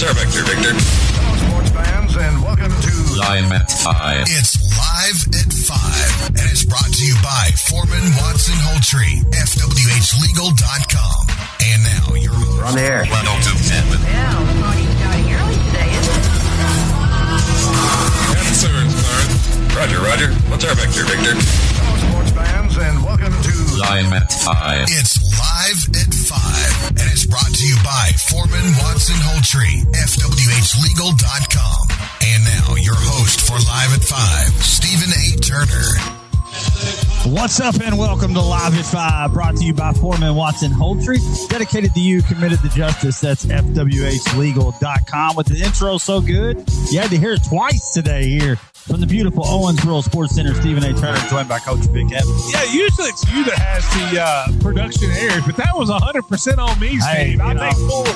What's our vector, Victor? Hello, sports fans, and welcome to Live at 5. It's live at 5, and it's brought to you by Foreman Watson Holtrey, FWHlegal.com. And now, your host. on the air. Welcome to 10 with Yeah, we're starting early today, isn't it? Sir, sir. Roger, Roger. What's our vector, Victor? hello, sports fans, and welcome to Live at 5. It's live at 5, and it's brought to you by Foreman Watson Holtrey, FWHlegal.com. And now, your host for Live at 5, Stephen A. Turner. What's up and welcome to Live at 5, brought to you by Foreman Watson Holtrey. Dedicated to you, committed to justice. That's FWHlegal.com. With the intro so good, you had to hear it twice today here from the beautiful Owensboro Sports Center. Stephen A. Turner, joined by Coach Vic Evans. Yeah, usually it's you that has the uh, production errors, but that was 100% on me, Steve. Hey, I know. full,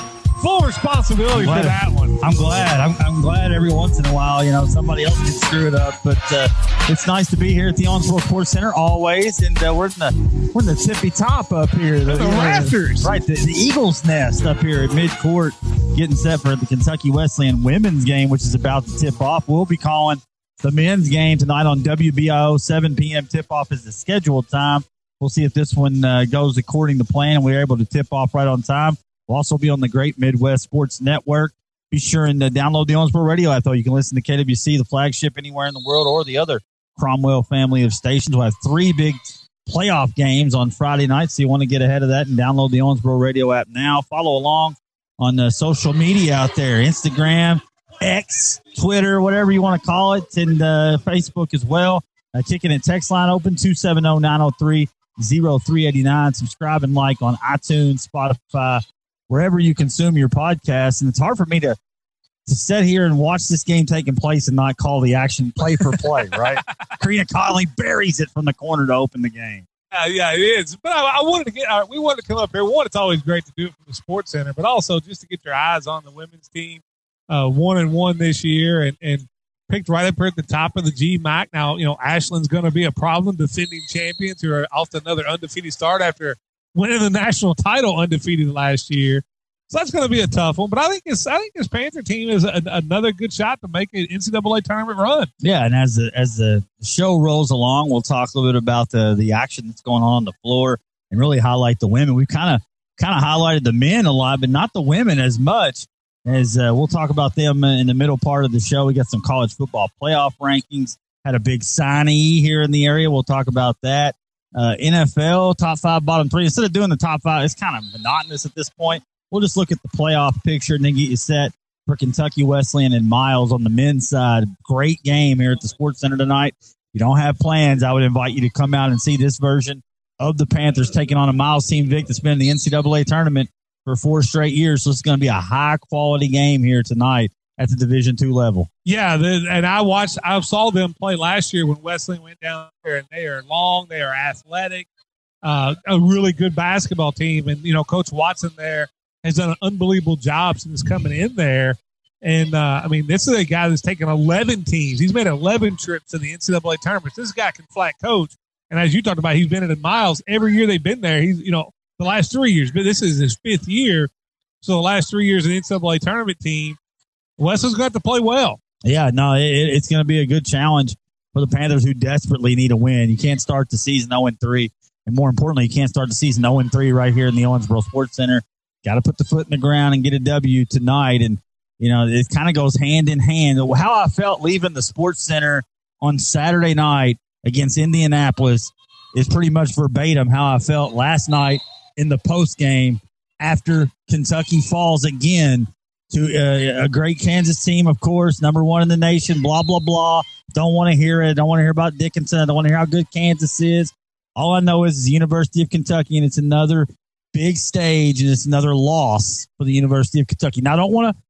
full responsibility for that one. I'm glad. I'm, I'm glad every once in a while, you know, somebody else can screw it up. But uh, it's nice to be here at the Owensboro Sports Center always, and uh, we're in the we're in the tippy top up here, The rafters. right? The, the Eagles nest up here at mid court, getting set for the Kentucky Wesleyan women's game, which is about to tip off. We'll be calling the men's game tonight on WBO. 7 p.m. tip off is the scheduled time. We'll see if this one uh, goes according to plan and we're able to tip off right on time. We'll also be on the Great Midwest Sports Network. Be sure and uh, download the Owensboro Radio app, though. You can listen to KWC, the flagship anywhere in the world, or the other Cromwell family of stations. We'll have three big playoff games on Friday night, so you want to get ahead of that and download the Owensboro Radio app now. Follow along on the social media out there Instagram, X, Twitter, whatever you want to call it, and uh, Facebook as well. Uh, kicking and text line open 270 903 0389. Subscribe and like on iTunes, Spotify, wherever you consume your podcast. And it's hard for me to to sit here and watch this game taking place and not call the action play for play, right? Karina Conley buries it from the corner to open the game. Uh, yeah, it is. But I, I wanted to get, uh, we wanted to come up here. One, it's always great to do it from the Sports Center, but also just to get your eyes on the women's team. Uh, one and one this year and, and picked right up here at the top of the GMAC. Now, you know, Ashland's going to be a problem, defending champions who are off to another undefeated start after winning the national title undefeated last year. So that's going to be a tough one. But I think it's, I think this Panther team is a, another good shot to make an NCAA tournament run. Yeah, and as the as the show rolls along, we'll talk a little bit about the the action that's going on on the floor and really highlight the women. We've kind of kind of highlighted the men a lot, but not the women as much. As uh, we'll talk about them in the middle part of the show. We got some college football playoff rankings. Had a big signee here in the area. We'll talk about that. Uh, NFL top five, bottom three. Instead of doing the top five, it's kind of monotonous at this point. We'll just look at the playoff picture and then get you set for Kentucky Wesleyan and Miles on the men's side. Great game here at the Sports Center tonight. If you don't have plans, I would invite you to come out and see this version of the Panthers taking on a Miles team, Vic, that's been in the NCAA tournament for four straight years. So it's going to be a high quality game here tonight at the Division two level. Yeah, the, and I watched. I saw them play last year when Wesley went down there, and they are long, they are athletic, uh, a really good basketball team, and you know, Coach Watson there has done an unbelievable job since coming in there. And uh, I mean, this is a guy that's taken 11 teams. He's made 11 trips to the NCAA tournaments. This guy can flat coach. And as you talked about, he's been in the miles every year they've been there. He's, you know, the last three years, but this is his fifth year. So the last three years the NCAA tournament team, Wesley's got to play well. Yeah, no, it, it's going to be a good challenge for the Panthers who desperately need a win. You can't start the season 0 3. And more importantly, you can't start the season 0 3 right here in the Owensboro Sports Center. Got to put the foot in the ground and get a W tonight. And, you know, it kind of goes hand in hand. How I felt leaving the Sports Center on Saturday night against Indianapolis is pretty much verbatim how I felt last night in the post game after Kentucky falls again to uh, a great Kansas team, of course, number one in the nation, blah, blah, blah. Don't want to hear it. Don't want to hear about Dickinson. I don't want to hear how good Kansas is. All I know is the University of Kentucky, and it's another big stage, and it's another loss for the University of Kentucky. Now, I don't want to,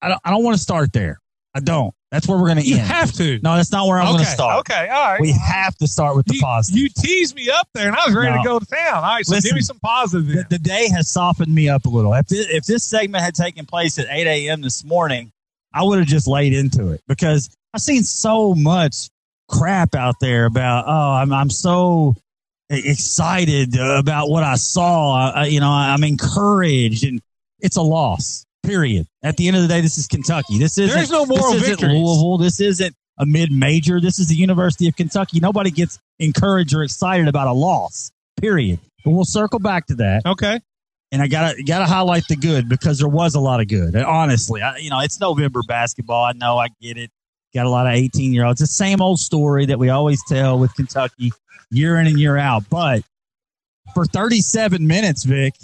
I don't, I don't want to start there. I don't. That's where we're going to You have to. No, that's not where I'm going to start. Okay. All right. We have to start with the you, positive. you teased me up there, and I was ready No. to go to town. All right. So Listen, give me some positive. the, the day has softened me up a little. If this, if this segment had taken place at 8 a.m. this morning, I would have just laid into it because I've seen so much crap out there about, oh, I'm, I'm so excited about what I saw. I, you know, I'm encouraged and it's a loss. Period. At the end of the day, this is Kentucky. This isn't, There's no moral this isn't. Louisville. This isn't a mid-major. This is the University of Kentucky. Nobody gets encouraged or excited about a loss. Period. But we'll circle back to that. Okay. and I gotta gotta highlight the good because there was a lot of good. And honestly, I, you know, it's November basketball. I know, I get it. Got a lot of eighteen year olds. It's the same old story that we always tell with Kentucky year in and year out. But for thirty seven minutes, Vic,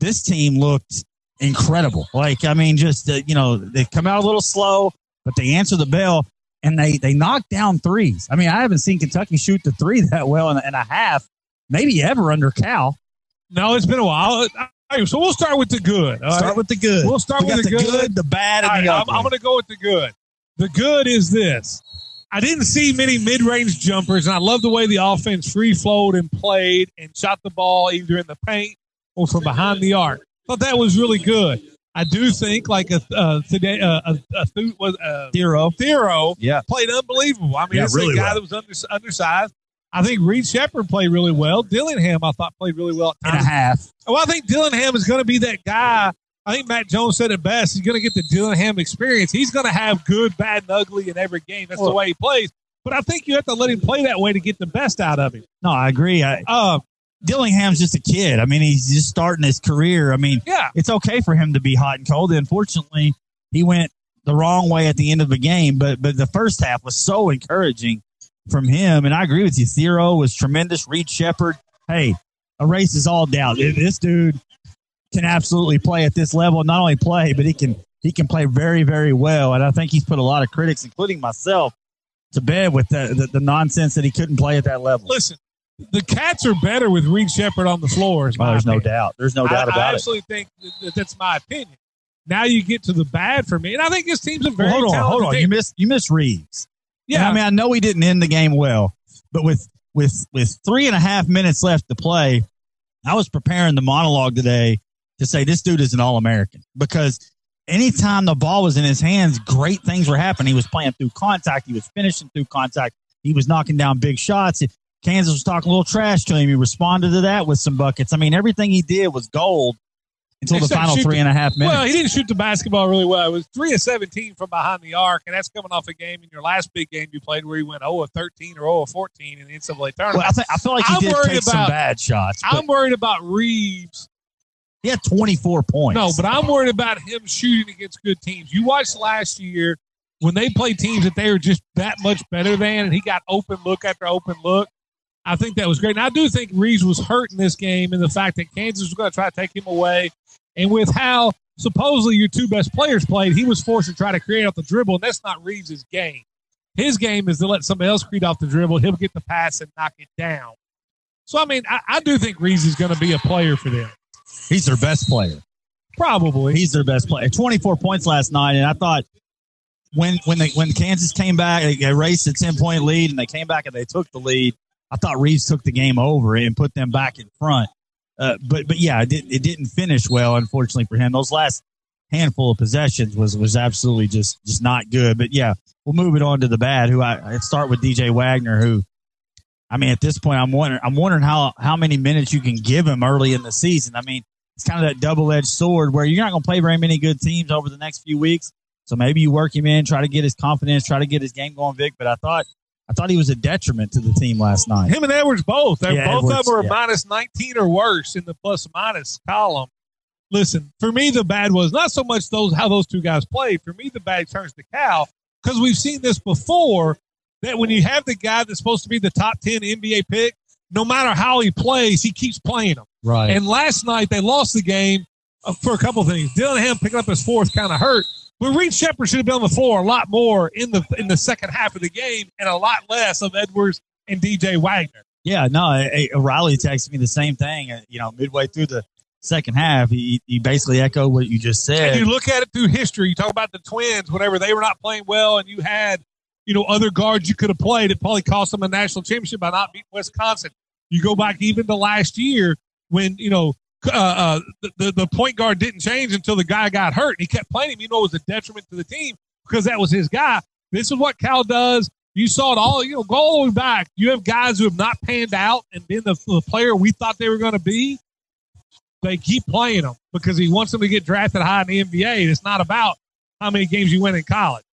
this team looked incredible. Like I mean, just uh, you know, they come out a little slow, but they answer the bell. And they, they knock down threes. I mean, I haven't seen Kentucky shoot the three that well in, in a half, maybe ever under Cal. No, it's been a while. Right, so we'll start with the good. Start right? with the good. We'll start We with the the good. the bad, and All the right, I'm. I'm going to go with the good. The good is this. I didn't see many mid-range jumpers, and I love the way the offense free flowed and played and shot the ball either in the paint or from behind the arc. Thought that was really good. I do think like a uh, today uh, a, a was uh, Thiero. Thiero Yeah. played unbelievable. I mean, Yeah, this really a guy well. that was under, undersized. I think Reed Sheppard played really well. Dillingham, I thought, played really well. At And a half. Well, I think Dillingham is going to be that guy. I think Matt Jones said it best. He's going to get the Dillingham experience. He's going to have good, bad, and ugly in every game. That's the way he plays. But I think you have to let him play that way to get the best out of him. No, I agree. I, Uh, Dillingham's just a kid. I mean, he's just starting his career. I mean, yeah, it's okay for him to be hot and cold. Unfortunately, he went the wrong way at the end of the game, but but the first half was so encouraging from him. And I agree with you. Thiero was tremendous. Reed Sheppard, hey, erases all doubt. This dude can absolutely play at this level. Not only play, but he can he can play very very well. And I think he's put a lot of critics, including myself, to bed with the the, the nonsense that he couldn't play at that level. listen, the Cats are better with Reed Sheppard on the floor. Oh, there's no doubt. There's no doubt I, about it. I absolutely think that that's my opinion. Now you get to the bad for me, and I think this team's a very Well, hold on, hold on. team. You missed you missed Reeves. yeah, And I mean, I know he didn't end the game well, but with with with three and a half minutes left to play, I was preparing the monologue today to say this dude is an All American because anytime the ball was in his hands, great things were happening. He was playing through contact, he was finishing through contact, he was knocking down big shots. Kansas was talking a little trash to him. He responded to that with some buckets. I mean, everything he did was gold until the Except final shoot three the- and a half minutes. Well, he didn't shoot the basketball really well. It was three of seventeen from behind the arc, and that's coming off a game in your last big game you played where he went zero of thirteen or zero of fourteen in the NCAA tournament. Well, I, think, I feel like he I'm did worried take some about- bad shots. I'm worried about Reeves. he had 24 points. No, but I'm worried about him shooting against good teams. You watched last year when they played teams that they were just that much better than, and he got open look after open look. I think that was great. And I do think Reeves was hurt in this game in the fact that Kansas was going to try to take him away. And with how supposedly your two best players played, he was forced to try to create off the dribble, and that's not Reeves' game. His game is to let somebody else create off the dribble. He'll get the pass and knock it down. So, I mean, I, I do think Reeves is going to be a player for them. he's their best player. Probably. He's their best player. 24 points last night, and I thought when when they when Kansas came back, they erased a 10 point lead, and they came back and they took the lead. I thought Reeves took the game over and put them back in front. Uh, but but yeah, it, did, it didn't finish well, unfortunately for him. Those last handful of possessions was was absolutely just just not good. But yeah, we'll move it on to the bad. Who I I'd start with DJ Wagner, who I mean at this point I'm wondering I'm wondering how how many minutes you can give him early in the season. I mean it's kind of that double edged sword where you're not going to play very many good teams over the next few weeks. So maybe you work him in, try to get his confidence, try to get his game going, Vic. But I thought I thought he was a detriment to the team last night. Him and Edwards both. They're Yeah, both Edwards, of them are yeah. minus 19 or worse in the plus minus column. Listen, for me, the bad was not so much those how those two guys played. For me, the bad turns to Cal because we've seen this before that when you have the guy that's supposed to be the top 10 NBA pick, no matter how he plays, he keeps playing them. Right. And last night they lost the game uh, for a couple of things. Dillingham picking up his fourth kind of hurt. But Reed Sheppard should have been on the floor a lot more in the in the second half of the game and a lot less of Edwards and DJ Wagner. Yeah, no, Riley texted me the same thing. uh, You know, midway through the second half, he, he basically echoed what you just said. And you look at it through history. You talk about the Twins, whenever they were not playing well, and you had, you know, other guards you could have played. It probably cost them a national championship by not beating Wisconsin. You go back even to last year when you know uh, uh, the, the point guard didn't change until the guy got hurt. He kept playing him. You know, it was a detriment to the team because that was his guy. This is what Cal does. You saw it all. You know, go all the way back. You have guys who have not panned out and been the, the player we thought they were going to be. they keep playing them because he wants them to get drafted high in the NBA. It's not about how many games you win in college.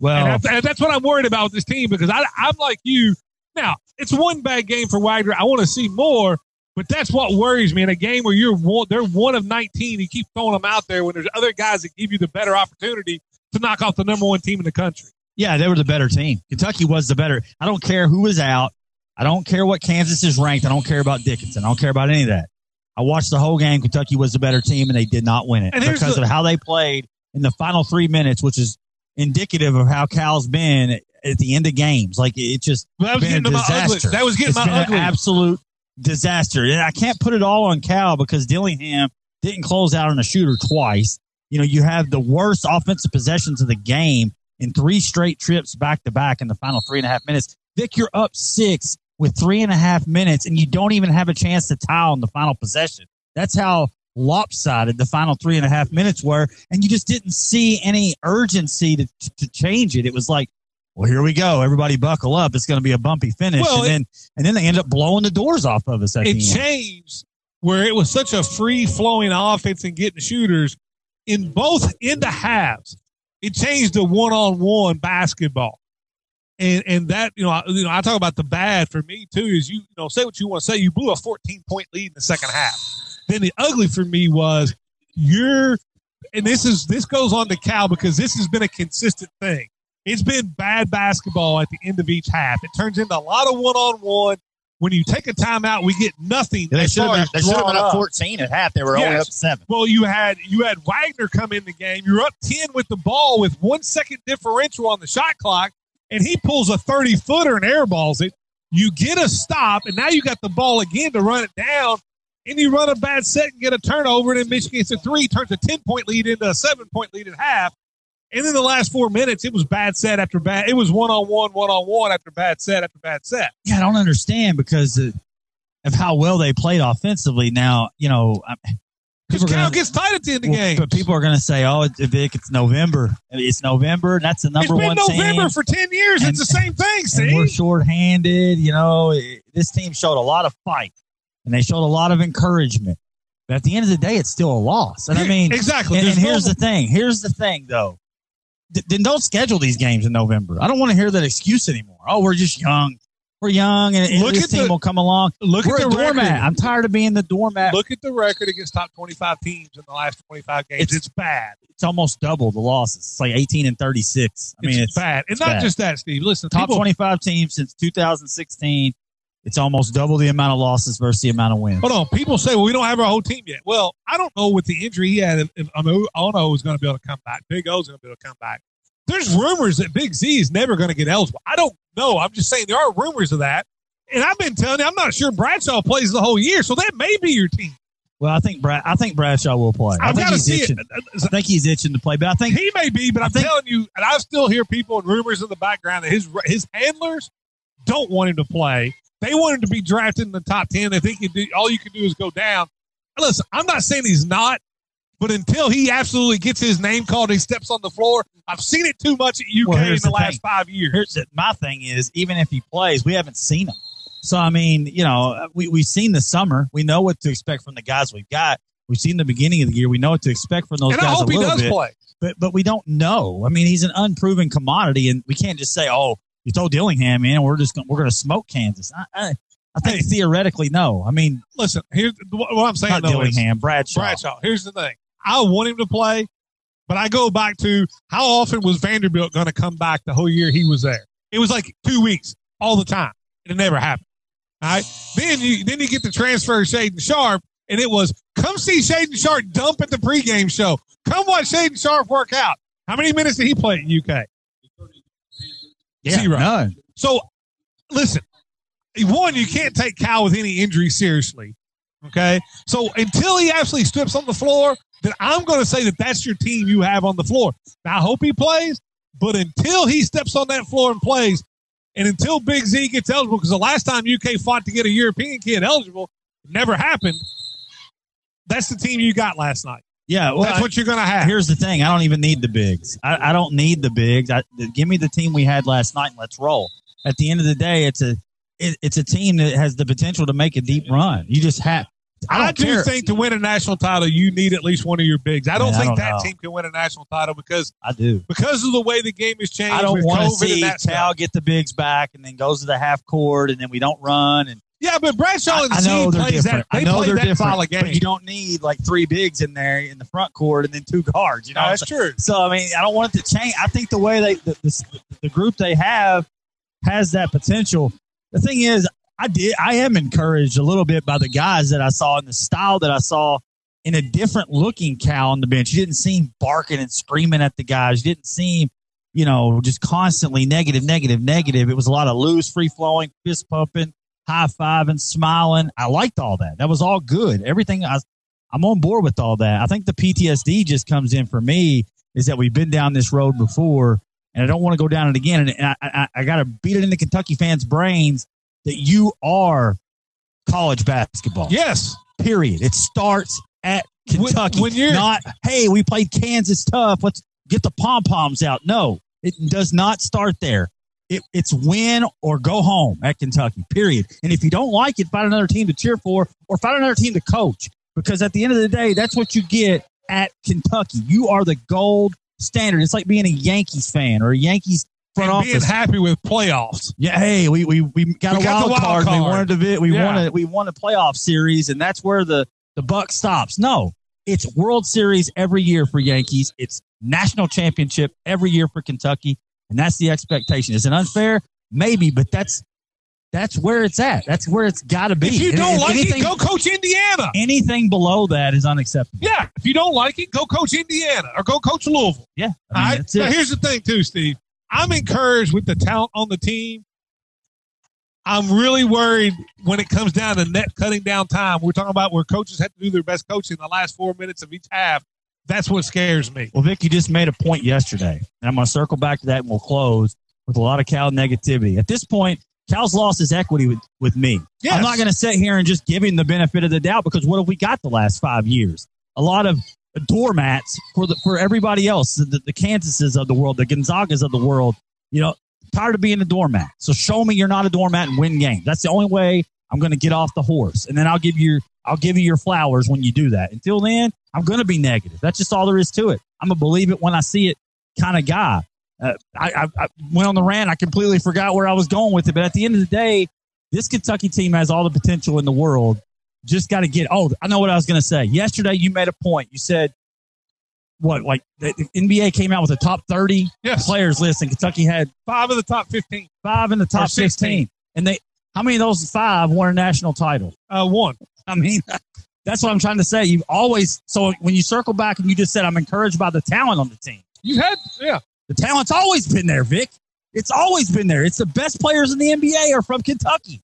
Well, And that's, and that's what I'm worried about with this team because I, I'm like you. Now, it's one bad game for Wagner. I want to see more, but that's what worries me in a game where you're one, they're one of 19. You keep throwing them out there when there's other guys that give you the better opportunity to knock off the number one team in the country. yeah, they were the better team. Kentucky was the better. I don't care who was out. I don't care what Kansas is ranked. I don't care about Dickinson. I don't care about any of that. I watched the whole game. Kentucky was the better team, and they did not win it And because the- of how they played in the final three minutes, which is indicative of how Cal's been at the end of games. Like it just that was getting my ugly. That was getting It's my ugly. absolute disaster. And I can't put it all on Cal because Dillingham didn't close out on a shooter twice. You know, you have the worst offensive possessions of the game in three straight trips back to back in the final three and a half minutes. Vic, you're up six with three and a half minutes, and you don't even have a chance to tie on the final possession. That's how lopsided the final three and a half minutes were, and you just didn't see any urgency to, to change it. It was like, well, here we go. Everybody buckle up. It's going to be a bumpy finish. Well, and it- then and then they end up blowing the doors off of us at it changed where it was such a free flowing offense and getting shooters in both in the halves. It changed to one on one basketball. And and that you know I, you know I talk about the bad for me too is you you know say what you want to say you blew a 14 point lead in the second half. Then the ugly for me was you're and this is this goes on to Cal because this has been a consistent thing. It's been bad basketball at the end of each half. It turns into a lot of one on one. When you take a timeout, we get nothing. They should have been, as they should have been up up. 14 at half. They were only up seven. Well, you had you had Wagner come in the game. You're up ten with the ball with one second differential on the shot clock, and he pulls a thirty footer and airballs it. You get a stop, and now you got the ball again to run it down, and you run a bad set and get a turnover, and then Michigan gets a three, turns a ten point lead into a seven point lead at half. And then the last four minutes, it was bad set after bad. It was one on one, one on one after bad set after bad set. Yeah, I don't understand because of, how well they played offensively. Now, you know, Because Cal gets tight at the end of the well, game. but people are going to say, "Oh, Vic, it's November. It's November. That's the It's number been one November team, for ten years. And- it's the same thing. and we're See, shorthanded. You know, It- this team showed a lot of fight, and they showed a lot of encouragement. But at the end of the day, it's still a loss. And I mean, exactly. And, and no- here's the thing. Here's the thing, though. Then don't schedule these games in November. I don't want to hear that excuse anymore. Oh, we're just young. We're young, and, and Look this at team the- will come along. look at the doormat. record. I'm tired of being the doormat. Look at the record against top 25 teams in the last 25 games. It's- It's, bad. it's almost double the losses. It's like 18 and 36. I mean, it's, it's, bad. And it's not bad. just that, Steve. Listen, top people, 25 teams since 2016. It's almost double the amount of losses versus the amount of wins. hold on. People say, well, we don't have our whole team yet. Well, I don't know with the injury he had if, if Ono is going to be able to come back. Big O's going to be able to come back. There's rumors that Big Z is never going to get eligible. I don't know. I'm just saying there are rumors of that. And I've been telling you, I'm not sure Bradshaw plays the whole year, so that may be your team. Well, I think Brad. I think Bradshaw will play. I I've got to see itching. it. I think he's itching to play. But I think He may be, but I'm think- telling you, and I still hear people and rumors in the background that his his handlers don't want him to play. They want him to be drafted in the top ten. They think you do, all you can do is go down. Listen, I'm not saying he's not, but until he absolutely gets his name called, he steps on the floor. I've seen it too much at UK Well, in the, the last thing. five years. here's the, my thing is even if he plays, we haven't seen him. So I mean, you know, we we've seen the summer. We know what to expect from the guys we've got. We've seen the beginning of the year. We know what to expect from those and I guys hope a he little does bit. play. But but we don't know. I mean, he's an unproven commodity, and we can't just say, "Oh, you told Dillingham, man, we're just gonna, we're going to smoke Kansas." I, I, I think Hey. theoretically, no. I mean, Listen, here's what what I'm saying. not though is- Dillingham, Bradshaw. Bradshaw. Here's the thing. I want him to play, but I go back to how often was Vanderbilt going to come back the whole year he was there? It was like two weeks all the time. It never happened. All right. Then you then you get the transfer Shaedon Sharpe, and it was come see Shaedon Sharpe dump at the pregame show. Come watch Shaedon Sharpe work out. How many minutes did he play at UK? Yeah, Zero. none. So, listen, one, you can't take Cal with any injury seriously. Okay. So until he actually strips on the floor, then I'm going to say that that's your team you have on the floor. Now, I hope he plays, but until he steps on that floor and plays, and until Big Z gets eligible, because the last time UK fought to get a European kid eligible, never happened. That's the team you got last night. Yeah, well, That's what you're going to have. Here's the thing: I don't even need the bigs. I, I don't need the bigs. I, give me the team we had last night, and let's roll. At the end of the day, it's a it, it's a team that has the potential to make a deep run. You just have I I, don't do care. think to win a national title, you need at least one of your bigs. I don't Man, I think don't that know. team can win a national title because I do. because of the way the game has changed. I don't want to see Cal get the bigs back and then goes to the half court and then we don't run and Yeah, but Bradshaw and I, I know Team they're plays different. that. They I know play they're that different, style of game. but you don't need like three bigs in there in the front court and then two guards. You know, No, that's true. So I mean, I don't want it to change. I think the way they the, the, the group they have has that potential. The thing is, I did I am encouraged a little bit by the guys that I saw and the style that I saw in a different looking Cal on the bench. You didn't see him barking and screaming at the guys. You didn't see him, you know, just constantly negative, negative, negative. It was a lot of loose, free flowing, fist pumping, high fiving, smiling. I liked all that. That was all good. Everything I I'm on board with all that. I think the PTSD just comes in for me is that we've been down this road before, and I don't want to go down it again. And I, I, I got to beat it into Kentucky fans' brains that you are college basketball. Yes. Period. It starts at When- Kentucky. when you're- not, hey, we played Kansas tough. Let's get the pom poms out. No, it does not start there. It, it's win or go home at Kentucky. Period. And if you don't like it, find another team to cheer for or find another team to coach. Because at the end of the day, that's what you get at Kentucky. You are the gold standard. It's like being a Yankees fan or a Yankees front And being office. happy with playoffs. Yeah, hey, we we, we got We a got wild, wild card. and We card. wanted to vi- we Yeah. won a we won a playoff series, and that's where the the buck stops. No, it's World Series every year for Yankees. It's national championship every year for Kentucky, and that's the expectation. Is it unfair? Maybe, but that's that's where it's at. That's where it's got to be. If you don't like anything, it, go coach Indiana. anything below that is unacceptable. Yeah. If you don't like it, go coach Indiana or go coach Louisville. Yeah, I mean, Now, here's the thing, too, Steve. I'm encouraged with the talent on the team. I'm really worried when it comes down to net cutting down time. We're talking about where coaches have to do their best coaching the last four minutes of each half. That's what scares me. Well, Vic, you just made a point yesterday, and I'm going to circle back to that and we'll close with a lot of Cal negativity. At this point, Cal's lost his equity with, with me. Yes. I'm not going to sit here and just give him the benefit of the doubt because what have we got the last five years? A lot of doormats for the, for everybody else, the, the Kansases of the world, the Gonzagas of the world. You know, tired of being a doormat. So show me you're not a doormat and win games. That's the only way I'm going to get off the horse, and then I'll give you I'll give you your flowers when you do that. Until then, I'm going to be negative. That's just all there is to it. I'm a believe it when I see it kind of guy. Uh, I, I, I went on the rant. I completely forgot where I was going with it. But at the end of the day, this Kentucky team has all the potential in the world. Just got to get. Oh, I know what I was going to say. Yesterday, you made a point. You said what? Like the NBA came out with a top 30 Yes. players list, and Kentucky had Five of the top 15. five in the top 16. 16. And they, how many of those five won a national title? Uh, one. I mean, that's what I'm trying to say. You've always, so when you circle back and you just said, I'm encouraged by the talent on the team. You had, yeah. The talent's always been there, Vic. It's always been there. It's the best players in the NBA are from Kentucky.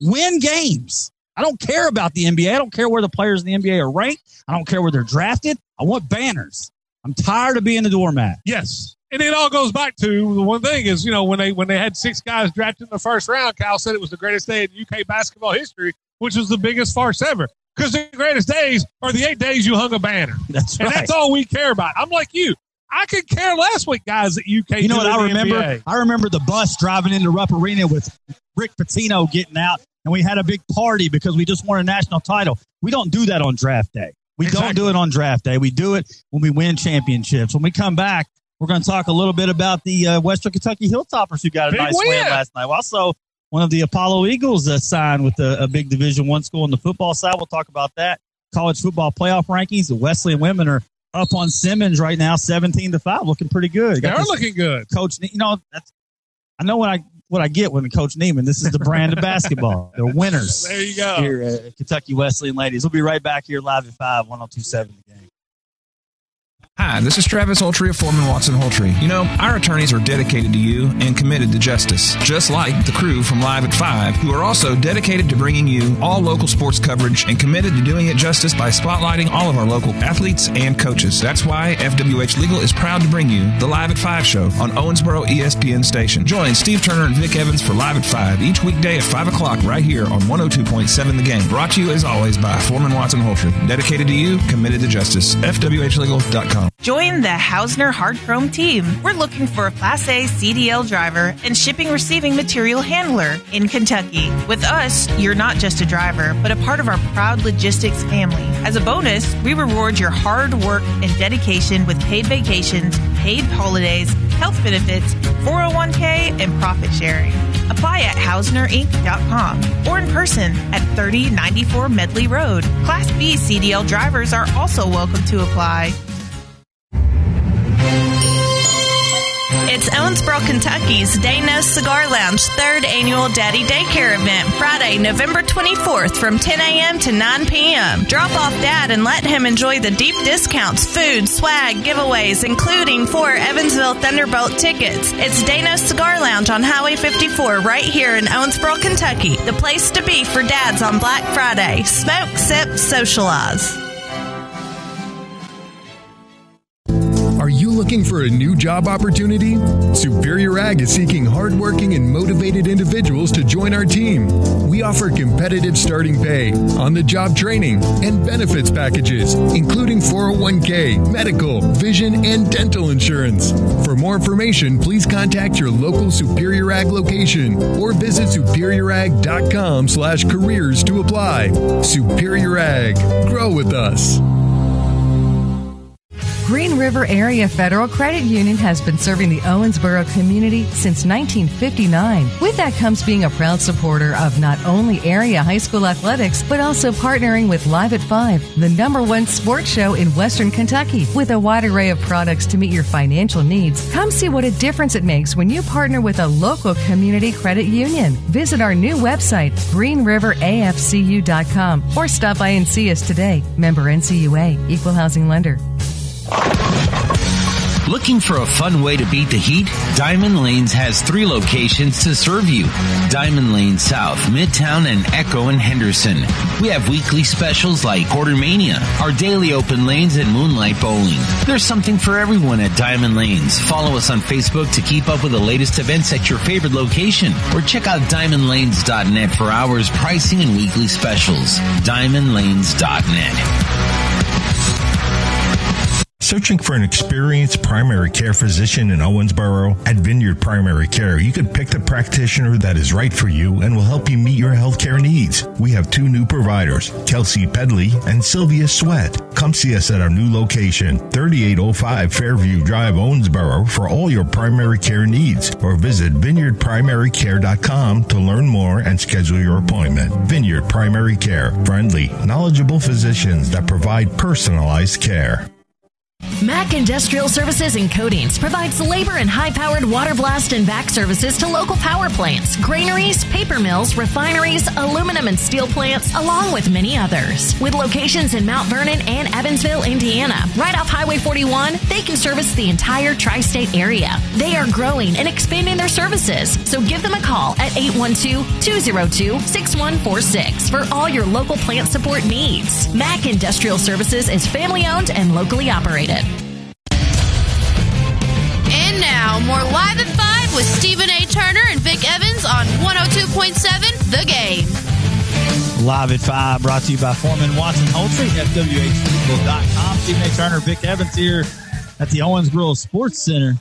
Win games. I don't care about the NBA. I don't care where the players in the NBA are ranked. I don't care where they're drafted. I want banners. I'm tired of being the doormat. Yes. And it all goes back to the one thing is, you know, when they when they had six guys drafted in the first round, Cal said it was the greatest day in UK basketball history, which was the biggest farce ever. Because the greatest days are the eight days you hung a banner. That's And that's all we care about. I'm like you. I could care less what guys at UK You know what I remember? NBA. I remember the bus driving into Rupp Arena with Rick Pitino getting out, and we had a big party because we just won a national title. We don't do that on draft day. We don't do it on draft day. We do it when we win championships. When we come back, we're going to talk a little bit about the uh, Western Kentucky Hilltoppers who got a Big nice win. win last night. Also, one of the Apollo Eagles uh, signed with a, a big Division One school on the football side. We'll talk about that. College football playoff rankings. The Wesleyan women are up on Simmons right now, seventeen to five, looking pretty good. they are this- looking good. Coach, you know, that's I know what I what I get when Coach Neiman. This is the brand of basketball. They're winners There you go. here at Kentucky Wesleyan ladies. We'll be right back here live at five one zero two seven. Hi, this is Travis Holtrey of Foreman Watson Holtrey. You know, our attorneys are dedicated to you and committed to justice, just like the crew from Live at 5, who are also dedicated to bringing you all local sports coverage and committed to doing it justice by spotlighting all of our local athletes and coaches. That's why FWH Legal is proud to bring you the Live at 5 show on Owensboro ESPN station. Join Steve Turner and Vic Evans for Live at 5 each weekday at 5 o'clock right here on 102.7 The Game. Brought to you as always by Foreman Watson Holtrey. Dedicated to you, committed to justice. FWHlegal.com. Join the Hausner Hard Chrome team. We're looking for a Class A CDL driver and shipping receiving material handler in Kentucky. With us, you're not just a driver, but a part of our proud logistics family. As a bonus, we reward your hard work and dedication with paid vacations, paid holidays, health benefits, 401k, and profit sharing. Apply at hausnerinc.com or in person at 3094 Medley Road. Class B CDL drivers are also welcome to apply. It's Owensboro, Kentucky's Daynos Cigar Lounge third annual Daddy Daycare event, Friday, November 24th from 10 a.m. to 9 p.m. Drop off dad and let him enjoy the deep discounts, food, swag, giveaways, including four Evansville Thunderbolt tickets. It's Daynos Cigar Lounge on Highway 54 right here in Owensboro, Kentucky. The place to be for dads on Black Friday. Smoke, sip, socialize. Looking for a new job opportunity? Superior Ag is seeking hardworking and motivated individuals to join our team. We offer competitive starting pay, on the job training, and benefits packages, including 401k, medical, vision, and dental insurance. For more information, please contact your local Superior Ag location or visit superiorag.com slash careers to apply. Superior Ag. Grow with us. Green River Area Federal Credit Union has been serving the Owensboro community since 1959. With that comes being a proud supporter of not only area high school athletics, but also partnering with Live at 5, the number one sports show in Western Kentucky. With a wide array of products to meet your financial needs, come see what a difference it makes when you partner with a local community credit union. Visit our new website, greenriverafcu.com, or stop by and see us today. Member NCUA, Equal Housing Lender. Looking for a fun way to beat the heat? Diamond Lanes has three locations to serve you. Diamond Lane South, Midtown, and Echo and Henderson. We have weekly specials like Quartermania, our daily open lanes, and Moonlight Bowling. There's something for everyone at Diamond Lanes. Follow us on Facebook to keep up with the latest events at your favorite location, or check out diamondlanes.net for hours, pricing, and weekly specials. Diamondlanes.net. Searching for an experienced primary care physician in Owensboro? At Vineyard Primary Care, you can pick the practitioner that is right for you and will help you meet your healthcare needs. We have two new providers, Kelsey Pedley and Sylvia Sweat. Come see us at our new location, 3805 Fairview Drive, Owensboro, for all your primary care needs, or visit vineyardprimarycare.com to learn more and schedule your appointment. Vineyard Primary Care, friendly, knowledgeable physicians that provide personalized care. Mac Industrial Services and Coatings provides labor and high powered water blast and vac services to local power plants, granaries, paper mills, refineries, aluminum and steel plants, along with many others. With locations in Mount Vernon and Evansville, Indiana, right off Highway 41, they can service the entire tri state area. They are growing and expanding their services, so give them a call at 812 202 6146 for all your local plant support needs. Mac Industrial Services is family owned and locally operated. And now, more Live at 5 with Stephen A. Turner and Vic Evans on 102.7 The Game. Live at 5, brought to you by Foreman Watson Holtrey, FWHlegal.com. Stephen A. Turner, Vic Evans here at the Owens Owensboro Sports Center.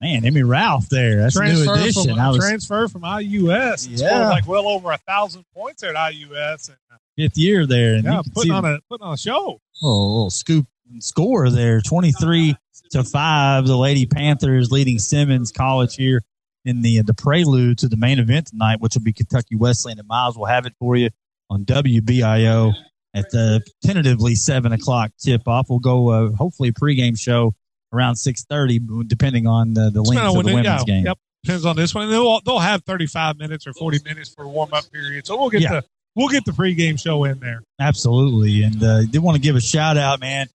Man, Emmy Ralph there. That's transfer a new addition. From, I was transfer from IUS. Yeah. Scored like well over a thousand points there at IUS. And, uh, fifth year there. And yeah, putting on a putting on a show. a little, little scoop score there 23 to 5. The Lady Panthers leading Simmons College here in the the prelude to the main event tonight, which will be Kentucky Wesleyan and Miles. We'll have it for you on WBIO at the tentatively seven o'clock tip off. We'll go uh, hopefully a pregame show around six thirty, depending on the, the length of the women's yeah, game. Yep, depends on this one. They'll they'll have thirty five minutes or forty minutes for warm up period. So we'll get Yeah. the we'll get the pregame show in there. Absolutely. And uh, did want to give a shout out, man.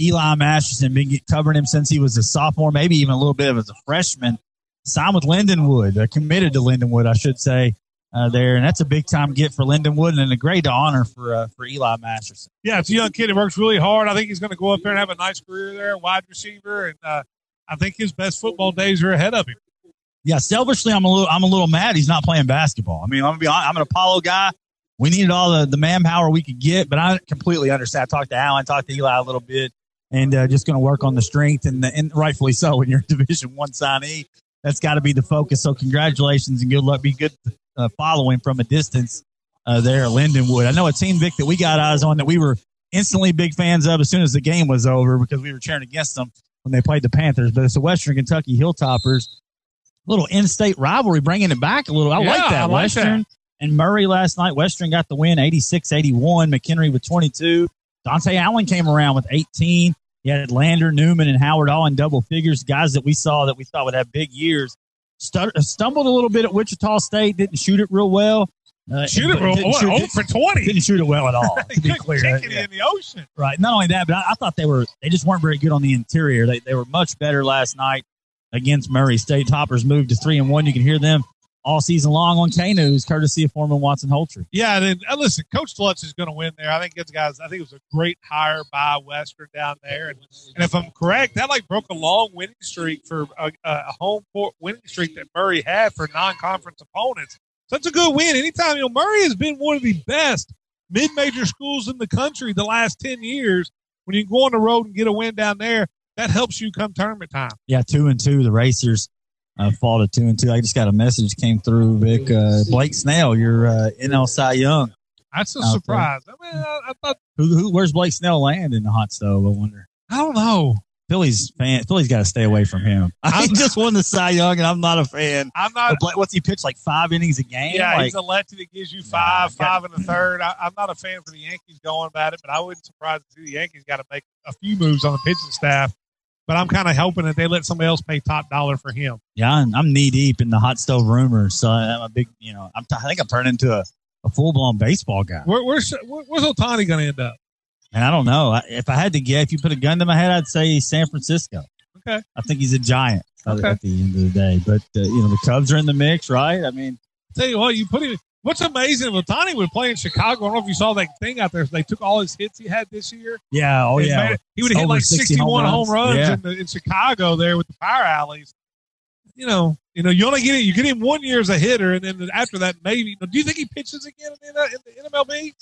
Eli Masterson, been covering him since he was a sophomore, maybe even a little bit of as a freshman. Signed with Lindenwood, uh, committed to Lindenwood, I should say, uh, there. And that's a big time get for Lindenwood and a great honor for uh, for Eli Masterson. Yeah, it's a young kid. He works really hard. I think he's going to go up there and have a nice career there, wide receiver, and uh, I think his best football days are ahead of him. Yeah, selfishly, I'm a little I'm a little mad he's not playing basketball. I mean, I'm gonna be honest, I'm an Apollo guy. We needed all the, the manpower we could get, but I completely understand. I talked to Alan, talked to Eli a little bit. And uh, just going to work on the strength, and, and rightfully so when you're a Division One signee. That's got to be the focus. So congratulations and good luck. Be good uh, following from a distance uh, there at Lindenwood. I know a team Vic that we got eyes on that we were instantly big fans of as soon as the game was over because we were cheering against them when they played the Panthers. But it's the Western Kentucky Hilltoppers. Little in-state rivalry, bringing it back a little. I Yeah, like that. I like Western that. and Murray last night. Western got the win, 86-81. McHenry with 22. Dontaie Allen came around with 18. You had Lander, Newman, and Howard all in double figures. Guys that we saw that we thought would have big years. Stut- stumbled a little bit at Wichita State. Didn't shoot it real well. Uh, Shoot it real well. shoot- Oh for twenty. Didn't shoot it well at all. To be Kick clear, it Yeah. in the ocean. Right. Not only that, but I, I thought they were they just weren't very good on the interior. They they were much better last night against Murray State. Toppers moved to three and one. You can hear them all season long on K News, courtesy of Foreman Watson Holtrey. Yeah, and then, uh, listen, Coach Lutz is going to win there. I think it's guys. I think it was a great hire by Western down there, and, and if I'm correct, that like broke a long winning streak for a, a home court winning streak that Murray had for non-conference opponents. So that's a good win. Anytime you know Murray has been one of the best mid-major schools in the country the last ten years. When you go on the road and get a win down there, that helps you come tournament time. Yeah, two and two. The Racers uh, fall to two and two. I just got a message came through, Vic. Uh, Blake Snell, your uh, NL Cy Young. That's a there. surprise. I mean, I, I thought Who, who, where's Blake Snell land in the hot stove? I wonder. I don't know. Philly's fan. Philly's got to stay away from him. I just won the Cy Young, and I'm not a fan. I'm not. Blake. What's he pitch like five innings a game? Yeah, like, he's a lefty that gives you five, five and a third. I, I'm not a fan for the Yankees going about it, but I wouldn't surprise to see the Yankees got to make a few moves on the pitching staff. But I'm kind of hoping that they let somebody else pay top dollar for him. Yeah, I'm, I'm knee deep in the hot stove rumors. So I'm a big, you know, I'm t- I think I'm turning into a, a full blown baseball guy. Where, where's where, where's Ohtani going to end up? And I don't know. I- If I had to guess, if you put a gun to my head, I'd say San Francisco. Okay. I think he's a giant at- Okay. at the end of the day. But, uh, you know, the Cubs are in the mix, right? I mean, Tell you what, you put him. What's amazing, if Ohtani would play in Chicago. I don't know if you saw that thing out there. They took all his hits he had this year. yeah, oh, yeah. it- he would have hit like 61 home runs, Yeah. in, the, in Chicago there with the power alleys. You know, you know, you only get it. You get him one year as a hitter, and then after that, maybe. Do you think he pitches again in the, in the MLB?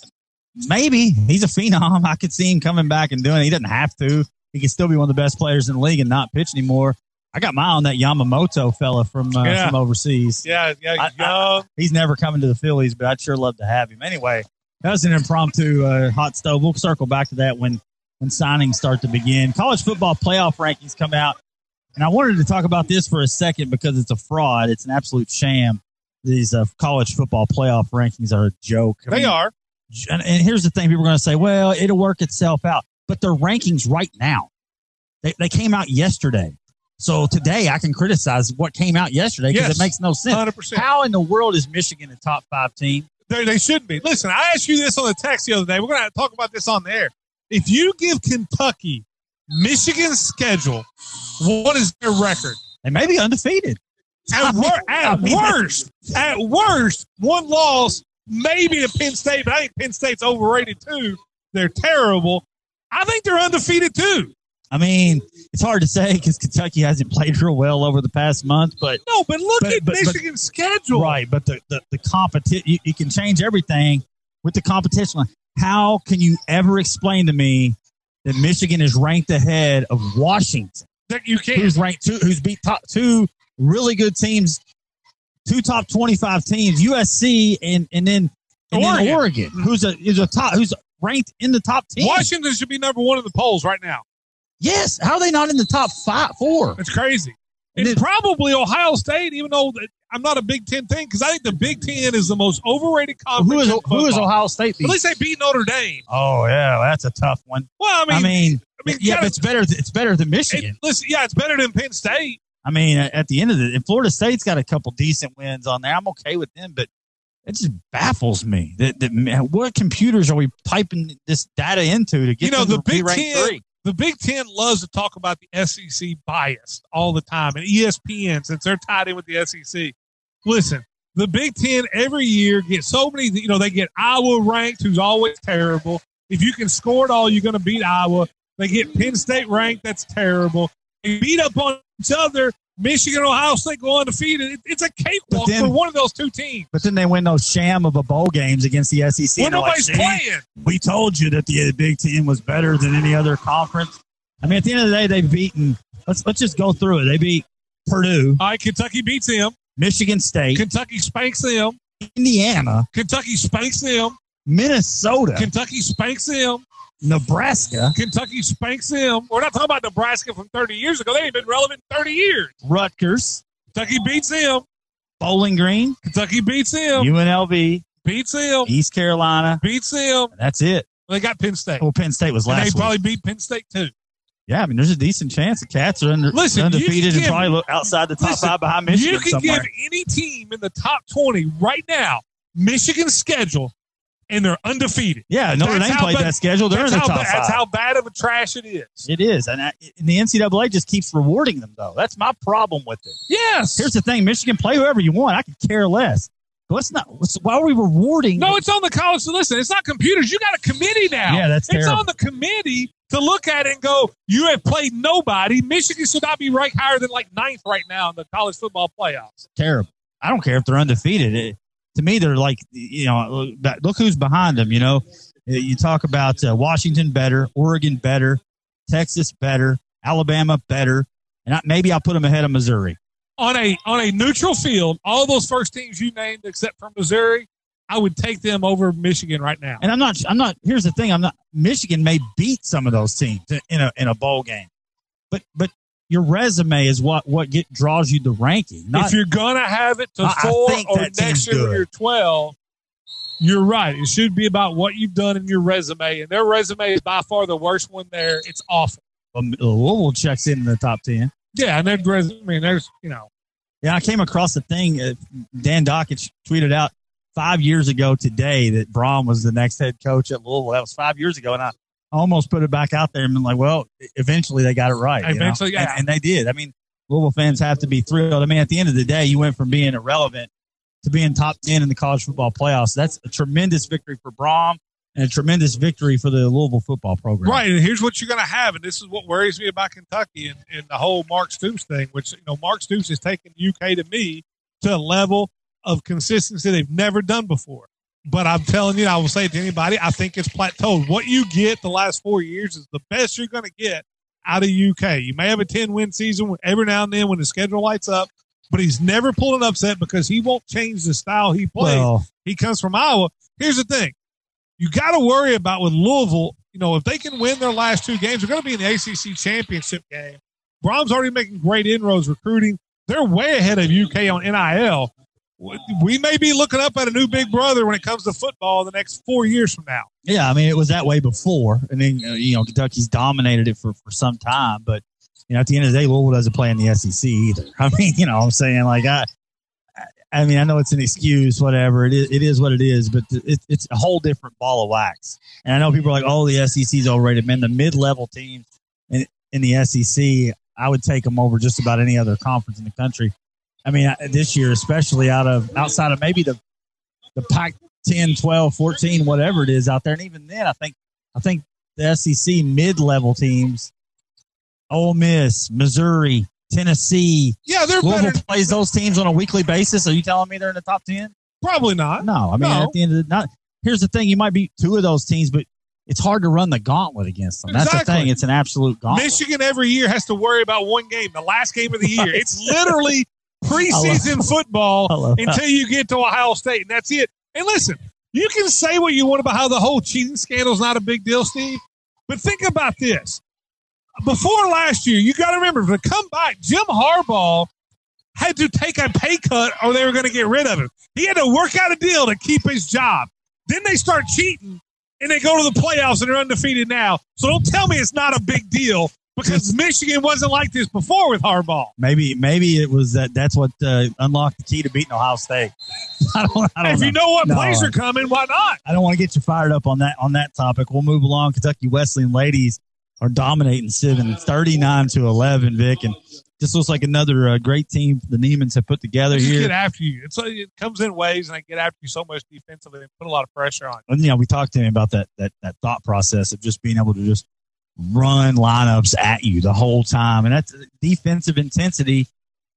Maybe he's a phenom. I could see him coming back and doing it. He doesn't have to. He can still be one of the best players in the league and not pitch anymore. I got my eye on that Yamamoto fella from uh, Yeah. from overseas. Yeah, yeah, I- he's young. He's never coming to the Phillies, but I'd sure love to have him. Anyway, that was an impromptu uh, hot stove. We'll circle back to that when when signings start to begin. College football playoff rankings come out, and I wanted to talk about this for a second because it's a fraud. It's an absolute sham. These uh, college football playoff rankings are a joke. I they mean, are. and, and here's the thing: people are going to say, "Well, it'll work itself out," but they're rankings right now. They, they came out yesterday, so today I can criticize what came out yesterday because Yes. it makes no sense. 100%. How in the world is Michigan a top five team? They, they should be. Listen, I asked you this on the text the other day. We're going to talk about this on the air. If you give Kentucky Michigan's schedule, what is their record? They may be undefeated. At, wor- at worst, at worst, one loss, maybe to Penn State, but I think Penn State's overrated too. They're terrible. I think they're undefeated too. I mean, it's hard to say because Kentucky hasn't played real well over the past month, but No, but look But- at but- but- Michigan's schedule. right. But the the, the competition, you, you can change everything with the competition. How can you ever explain to me that Michigan is ranked ahead of Washington? That you can't. who's ranked two, who's beat top two really good teams, two top twenty five teams, USC and and then and Oregon. Oregon, who's a is a top who's ranked in the top ten. Washington should be number one in the polls right now. Yes, how are they not in the top five four? It's crazy. And And then- probably Ohio State, even though I'm not a Big Ten thing, because I think the Big Ten is the most overrated conference. Who is in who is. Ohio State? At least they beat Notre Dame. Oh yeah, that's a tough one. Well, I mean, I mean, I mean, yeah, gotta- but it's better. It's better than it- Michigan. listen, yeah, it's better than Penn State. I mean, at at the end of it, and Florida State's got a couple decent wins on there. I'm okay with them, but it just baffles me that, that man, what computers are we piping this data into to get You know, them the to Big ranked Ten, three? The Big Ten loves to talk about the SEC bias all the time, and ESPN since they're tied in with the SEC. Listen, the Big Ten every year gets so many. You know, they get Iowa ranked, who's always terrible. If you can score it all, you're going to beat Iowa. They get Penn State ranked, that's terrible. They beat up on each other. Michigan, and Ohio State go undefeated. It- It's a cakewalk then- for one of those two teams. But then they win those sham of a bowl games against the SEC. When they're like, nobody's playing. We told you that the Big Ten was better than any other conference. I mean, at the end of the day, they've beaten. Let's let's just go through it. They beat Purdue. All right, Kentucky beats them. Michigan State. Kentucky spanks them. Indiana. Kentucky spanks them. Minnesota. Kentucky spanks them. Nebraska. Kentucky spanks them. We're not talking about Nebraska from 30 years ago. They ain't been relevant in 30 years. Rutgers. Kentucky beats them. Bowling Green. Kentucky beats them. UNLV. Beats them. East Carolina. Beats them. That's it. They got Penn State. Well, Penn State was and last. they week. probably beat Penn State too. Yeah, I mean, there's a decent chance the Cats are under, Listen, undefeated can and give- probably look outside the top Listen, five behind Michigan You can somewhere. give any team in the top 20 right now Michigan's schedule, and they're undefeated. yeah, Notre Dame played bad- that schedule. They're in that's the how top ba- That's how bad of a trash it is. It is, and, I, and the NCAA just keeps rewarding them though. That's my problem with it. Yes. Here's the thing: Michigan play whoever you want. I could care less. But let's not. Let's, why are we rewarding? No, it's on the college. So listen, it's not computers. You got a committee now. Yeah, that's terrible. It's on the committee to look at it and go, you have played nobody. Michigan should not be ranked higher than like ninth right now in the college football playoffs. terrible. I don't care if they're undefeated. It, to me, they're like you know, look, who's behind them. You know, you talk about uh, Washington better, Oregon better, Texas better, Alabama better, and I, maybe I'll put them ahead of Missouri. On a on a neutral field, all those first teams you named except for Missouri, I would take them over Michigan right now. And I'm not. I'm not. Here's the thing. I'm not. Michigan may beat some of those teams in a in a bowl game, but but your resume is what what get draws you the ranking. Not, if you're gonna have it to I- I four think or next year when you're 12, you're right. It should be about what you've done in your resume, and their resume is by far the worst one there. It's awful. um, Louisville checks in, in the top ten. Yeah, and their resume. I mean, there's you know, Yeah, I came across a thing. Uh, Dan Dakich tweeted out five years ago today that Brohm was the next head coach at Louisville. That was five years ago, and I almost put it back out there and been like, well, eventually they got it right. you know? Eventually, yeah. and, and they did. I mean, Louisville fans have to be thrilled. I mean, at the end of the day, you went from being irrelevant to being top ten in the college football playoffs. That's a tremendous victory for Brohm and a tremendous victory for the Louisville football program. right. And here's what you're gonna have, and this is what worries me about Kentucky and, and the whole Mark Stoops thing, which you know, Mark Stoops has taken UK to me to a level of consistency they've never done before. But I'm telling you, I will say it to anybody, I think it's plateaued. What you get the last four years is the best you're going to get out of UK. You may have a 10 win season every now and then when the schedule lights up, but he's never pulled an upset because he won't change the style he plays. Well- he comes from Iowa. Here's the thing you got to worry about with Louisville. You know, if they can win their last two games, they're going to be in the ACC championship game. Brohm's already making great inroads recruiting. They're way ahead of UK on NIL. We may be looking up at a new big brother when it comes to football the next four years from now. Yeah, I mean it was that way before, and then uh, you know Kentucky's dominated it for for some time. But you know, at the end of the day, Louisville doesn't play in the SEC either. I mean, you know, I'm saying like I, I mean, I know it's an excuse, whatever it is. It is what it is, but it, it's a whole different ball of wax. And I know people are like, "Oh, the SEC's overrated." Man, the mid level teams in in the SEC, I would take them over just about any other conference in the country. I mean, this year, especially out of outside of maybe the the Pac 10, 12, 14, whatever it is out there. And even then, I think I think the SEC mid level teams, Ole Miss, Missouri, Tennessee, Yeah, they're Louisville better. plays those teams on a weekly basis. Are you telling me they're in the top ten? Probably not. No, I mean No. at the end of the not. Here's the thing: you might beat two of those teams, but it's hard to run the gauntlet against them. That's the thing; it's an absolute gauntlet. Michigan every year has to worry about one game, the last game of the year. It's literally preseason football until you get to Ohio State, and that's it. And listen, you can say what you want about how the whole cheating scandal is not a big deal, Steve, but think about this. Before last year, you got to remember to come back, Jim Harbaugh had to take a pay cut or they were going to get rid of him. He had to work out a deal to keep his job. Then they start cheating and they go to the playoffs and they're undefeated now. So don't tell me it's not a big deal because Michigan wasn't like this before with Harbaugh. Maybe maybe it was that. That's what uh, unlocked the key to beating Ohio State. I don't. I don't If you know what No, plays are coming, why not? I don't want to get you fired up on that on that topic. We'll move along. Kentucky Wesleyan ladies are dominating Sivan 39 to 11, Vic, and this looks like another uh, great team the Neiman's have put together here. get after you. It's, it comes in waves and they get after you so much defensively and put a lot of pressure on you. And, you know, we talked to him about that that that thought process of just being able to just run lineups at you the whole time, and that's defensive intensity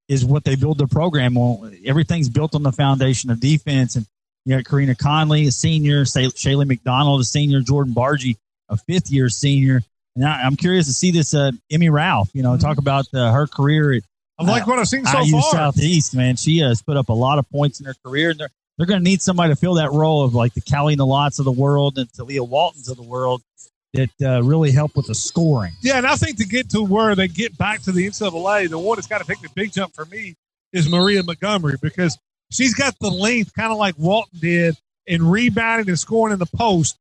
is what they build their program on. Everything's built on the foundation of defense, and you got Karina Conley, a senior, Shaylee McDonald, a senior, Jordan Bargy, a fifth year senior, And I, I'm curious to see this uh, Emmy Ralph. You know, talk about uh, her career. At, I like what I've seen so IU far. Southeast, man. She has put up a lot of points in her career, and they're they're going to need somebody to fill that role of like the Callie Nalots of the world and the Leah Waltons of the world that uh, really help with the scoring. Yeah, and I think to get to where they get back to the NCAA, the one that's got to take the big jump for me is Maria Montgomery because she's got the length, kind of like Walton did, in rebounding and scoring in the post.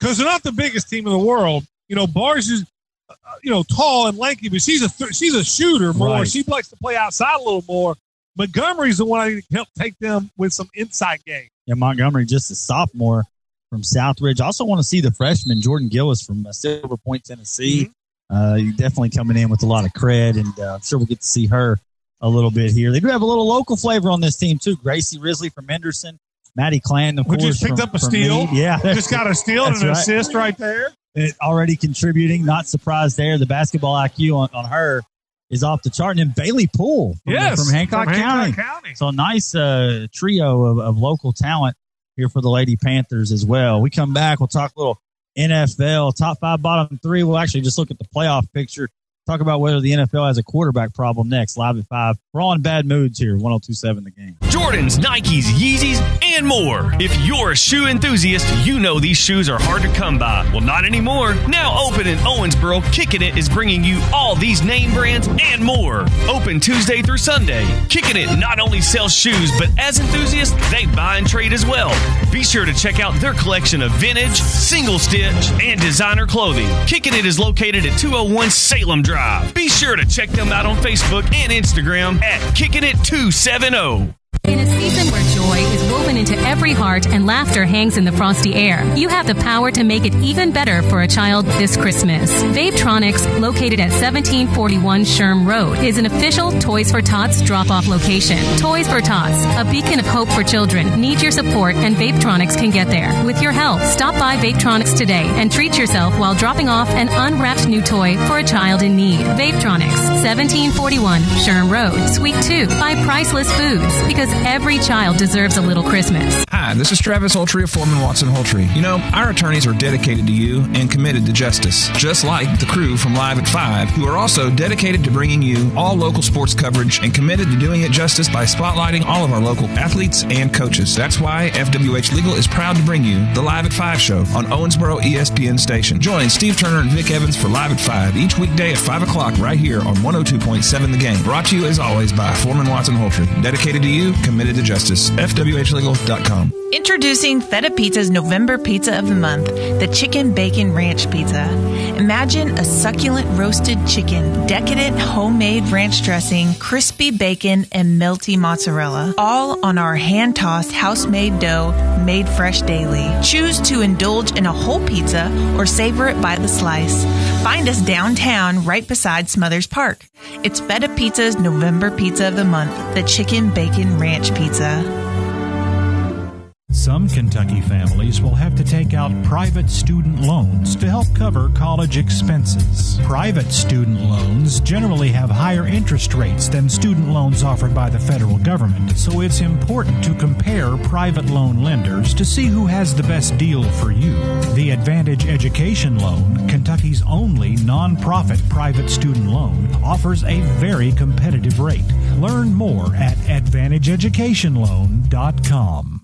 Because they're not the biggest team in the world. You know, Bars is, uh, you know, tall and lanky, but she's a th- she's a shooter more. Right. She likes to play outside a little more. Montgomery's the one I need to help take them with some inside game. Yeah, Montgomery, just a sophomore from Southridge. I also want to see the freshman Jordan Gillis from uh, Silver Point, Tennessee. Uh, definitely coming in with a lot of cred, and uh, I'm sure we'll get to see her a little bit here. They do have a little local flavor on this team too. Gracie Risley from Henderson, Maddie Clan, of Who course, just picked from- up a steal. Meade. Yeah, Just got a steal and an right. assist right there. It already contributing. Not surprised there. The basketball IQ on, on her is off the chart. And then Bailey Poole from, Yes, from Hancock, from Hancock County. County. So a nice uh, trio of, of local talent here for the Lady Panthers as well. We come back. We'll talk a little NFL, top five, bottom three. We'll actually just look at the playoff picture. Talk about whether the NFL has a quarterback problem next. Live at five. We're all in bad moods here. 1027 the game. Jordans, Nikes, Yeezys, and more. If you're a shoe enthusiast, you know these shoes are hard to come by. Well, not anymore. Now open in Owensboro, Kicking It is bringing you all these name brands and more. Open Tuesday through Sunday. Kicking It not only sells shoes, but as enthusiasts, they buy and trade as well. Be sure to check out their collection of vintage, single stitch, and designer clothing. Kicking It is located at 201 Salem Drive. Be sure to check them out on Facebook and Instagram at Kicking It 270. In a season where joy is into every heart and laughter hangs in the frosty air, you have the power to make it even better for a child this Christmas. Vapetronics, located at 1741 Scherm Road, is an official Toys for Tots drop-off location. Toys for Tots, a beacon of hope for children, need your support and Vapetronics can get there. With your help, stop by Vapetronics today and treat yourself while dropping off an unwrapped new toy for a child in need. Vapetronics, 1741 Scherm Road, Suite 2, by Priceless Foods, because every child deserves a little Christmas. Hi, this is Travis Holtrey of Foreman Watson Holtrey. You know, our attorneys are dedicated to you and committed to justice, just like the crew from Live at 5, who are also dedicated to bringing you all local sports coverage and committed to doing it justice by spotlighting all of our local athletes and coaches. That's why FWH Legal is proud to bring you the Live at 5 show on Owensboro ESPN station. Join Steve Turner and Vic Evans for Live at 5 each weekday at 5 o'clock right here on 102.7 The Game. Brought to you as always by Foreman Watson Holtrey. Dedicated to you, committed to justice. Introducing Feta Pizza's November Pizza of the Month, the Chicken Bacon Ranch Pizza. Imagine a succulent roasted chicken, decadent homemade ranch dressing, crispy bacon, and melty mozzarella, all on our hand tossed house made dough made fresh daily. Choose to indulge in a whole pizza or savor it by the slice. Find us downtown right beside Smothers Park. It's Feta Pizza's November Pizza of the Month, the Chicken Bacon Ranch Pizza. Some Kentucky families will have to take out private student loans to help cover college expenses. Private student loans generally have higher interest rates than student loans offered by the federal government, so it's important to compare private loan lenders to see who has the best deal for you. The Advantage Education Loan, Kentucky's only nonprofit private student loan, offers a very competitive rate. Learn more at AdvantageEducationLoan.com.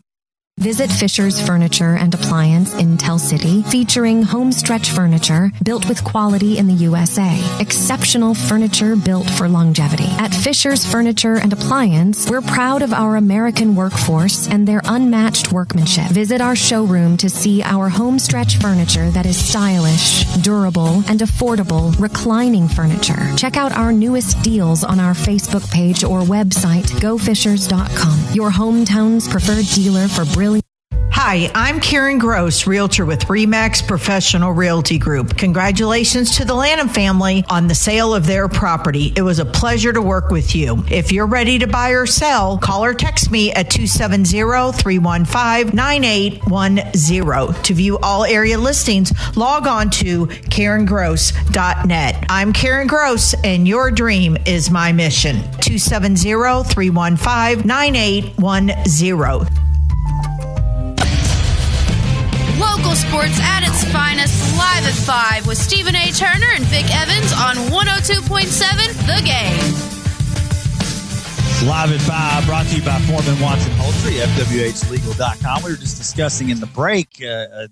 Visit Fisher's Furniture and Appliance in Tell City, featuring homestretch furniture built with quality in the USA. Exceptional furniture built for longevity. At Fisher's Furniture and Appliance, we're proud of our American workforce and their unmatched workmanship. Visit our showroom to see our homestretch furniture that is stylish, durable, and affordable reclining furniture. Check out our newest deals on our Facebook page or website, gofishers.com. Your hometown's preferred dealer for brilliant Hi, I'm Karen Gross, Realtor with Remax Professional Realty Group. Congratulations to the Lanham family on the sale of their property. It was a pleasure to work with you. If you're ready to buy or sell, call or text me at 270-315-9810. To view all area listings, log on to karengross.net. I'm Karen Gross, and your dream is my mission. 270-315-9810. Local sports at its finest Live at 5 with Stephen A. Turner and Vic Evans on 102.7 The Game. Live at 5, brought to you by Foreman Watson Holtrey, FWHlegal.com. We were just discussing in the break uh, uh,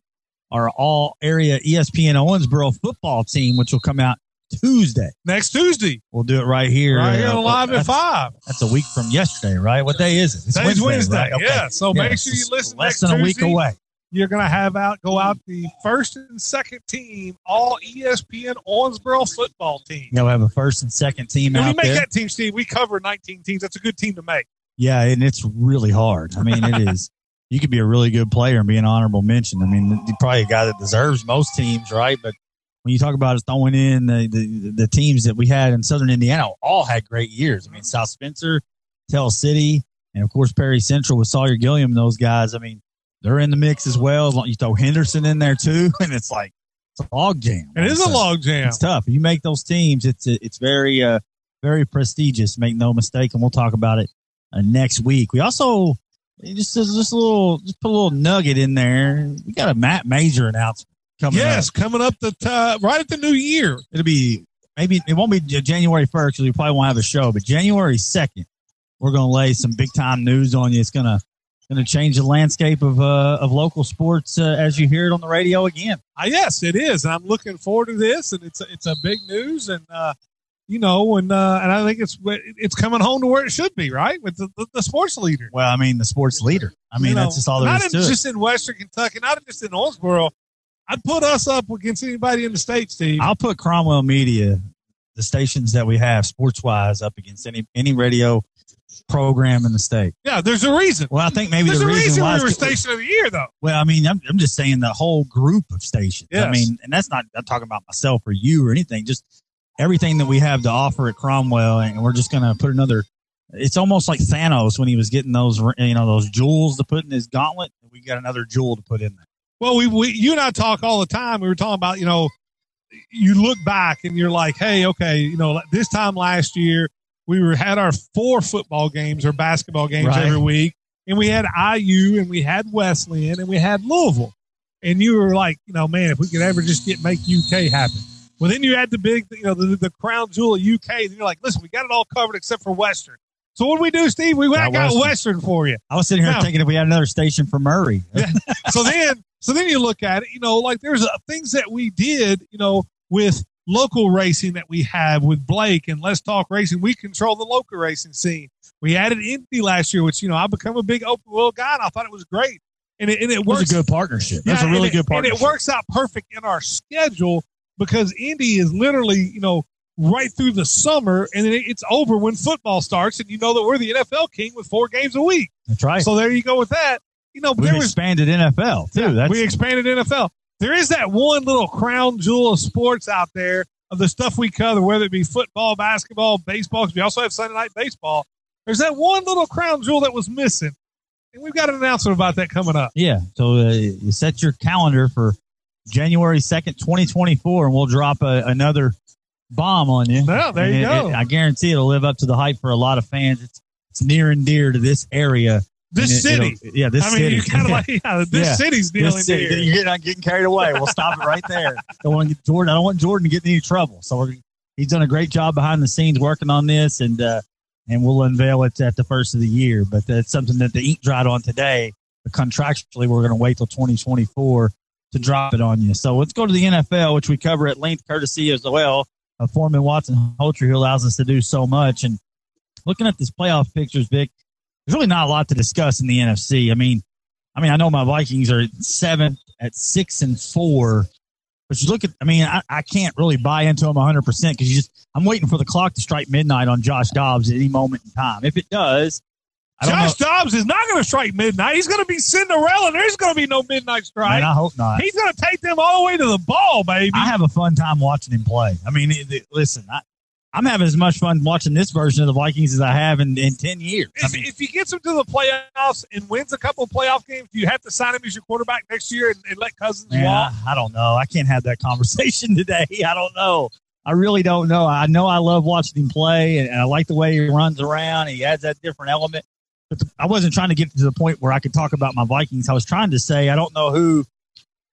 our all area ESPN Owensboro football team, which will come out Tuesday. Next Tuesday. We'll do it right here. Right here Uh, Live at 5. That's a week from yesterday, right? What day is it? It's Today's Wednesday. right? Okay. Yeah. So Yeah, make sure you it's listen. Less next than a week Tuesday. away. You're going to have out go out the first and second team, all ESPN Owensboro football team. We'll have a first and second team When you out make there. that team, Steve, we cover 19 teams. That's a good team to make. Yeah, and it's really hard. I mean, it is. You could be a really good player and be an honorable mention. I mean, you're probably a guy that deserves most teams, right? But when you talk about throwing in the, the, the teams that we had in Southern Indiana, all had great years. I mean, South Spencer, Tell City, and of course Perry Central with Sawyer Gilliam and those guys. I mean, they're in the mix as well. As long, You throw Henderson in there too, and it's like it's a log jam. It is a log jam. It's tough. You make those teams, it's it's very uh very prestigious. Make no mistake, and we'll talk about it uh, next week. We also just just a little just put a little nugget in there. We got a Matt Major announcement coming. yes, up. coming up the uh, right at the new year. it'll be maybe it won't be January first because we probably won't have a show, but January second, we're gonna lay some big time news on you. It's gonna gonna change the landscape of uh of local sports uh, as you hear it on the radio again. Uh, yes, it is, and I'm looking forward to this. And it's a, it's a big news, and uh, you know, and uh, and I think it's it's coming home to where it should be, right? With the, the, the sports leader. Well, I mean the sports leader. I mean You know, that's just all there not is to it. just in Western Kentucky, not just in Owensboro. I'd put us up against anybody in the state, Steve. I'll put Cromwell Media, the stations that we have sports wise, up against any any radio program in the state. yeah, there's a reason. Well, I think maybe There's the a reason, reason why we were station of the year, though. Well, I mean, I'm, I'm just saying the whole group of stations. I mean, and that's not I'm talking about myself or you or anything. Just everything that we have to offer at Cromwell, and we're just going to put another. It's almost like Thanos when he was getting those, you know, those jewels to put in his gauntlet. We got another jewel to put in there. Well, we, we you and I talk all the time. We were talking about, you know, you look back and you're like, hey, okay, you know, this time last year we were had our four football games or basketball games Right. every week, and we had IU and we had Wesleyan and we had Louisville, and you were like, you know, man, if we could ever just get make UK happen. Well, then you had the big, you know, the, the crown jewel of UK. And you're like, listen, we got it all covered except for Western. So what do we do, Steve? We Got got Western. Western for you. I was sitting here Now- thinking if we had another station for Murray. so then so then you look at it you know like there's uh, things that we did you know with local racing that we have with blake and let's talk racing we control the local racing scene we added indy last year which you know i've become a big open wheel guy and i thought it was great and it, and it It was a good partnership. That's Yeah, a really and it- good partnership. and it works out perfect in our schedule because indy is literally you know right through the summer and then it's over when football starts and you know that we're the nfl king with four games a week That's right. so there you go with that you know was expanded NFL too. yeah, That's we expanded NFL. There is that one little crown jewel of sports out there of the stuff we cover, whether it be football, basketball, baseball. 'cause we also have Sunday night baseball. There's that one little crown jewel that was missing, and we've got an announcement about that coming up. Yeah. So uh, you set your calendar for January 2nd, 2024, and we'll drop a, another bomb on you. Yeah, there And you it- go. it- I guarantee it'll live up to the hype for a lot of fans. It's, it's near and dear to this area. This it- city. Yeah, this I mean, city. you kind of like yeah, this Yeah. city's This dealing city. here. You're not getting carried away. We'll stop it right there. Don't want to get Jordan. I don't want Jordan to get in any trouble. So we're, he's done a great job behind the scenes working on this, and uh, and we'll unveil it at the first of the year. But that's something that the ink dried on today. But contractually, we're going to wait till 2024 to drop it on you. So let's go to the NFL, which we cover at length, courtesy as well of Foreman Watson Holtrey, who allows us to do so much. And looking at this playoff pictures, Vic, there's really not a lot to discuss in the NFC. I mean, I mean, I know my Vikings are seventh at six and four, but you look at, I mean, I, I can't really buy into them 100% because you just, I'm waiting for the clock to strike midnight on Josh Dobbs at any moment in time. If it does, Josh know. Dobbs is not going to strike midnight. He's going to be Cinderella. There's going to be no midnight strike. Man, I hope not. He's going to take them all the way to the ball, baby. I have a fun time watching him play. I mean, it, it- listen, I, I'm having as much fun watching this version of the Vikings as I have in, in 10 years. I if, mean, if he gets him to the playoffs and wins a couple of playoff games, do you have to sign him as your quarterback next year and, and let Cousins man, walk? I, I don't know. I can't have that conversation today. I don't know. I really don't know. I know I love watching him play, and, and I like the way he runs around. He adds that different element. But the, I wasn't trying to get to the point where I could talk about my Vikings. I was trying to say I don't know who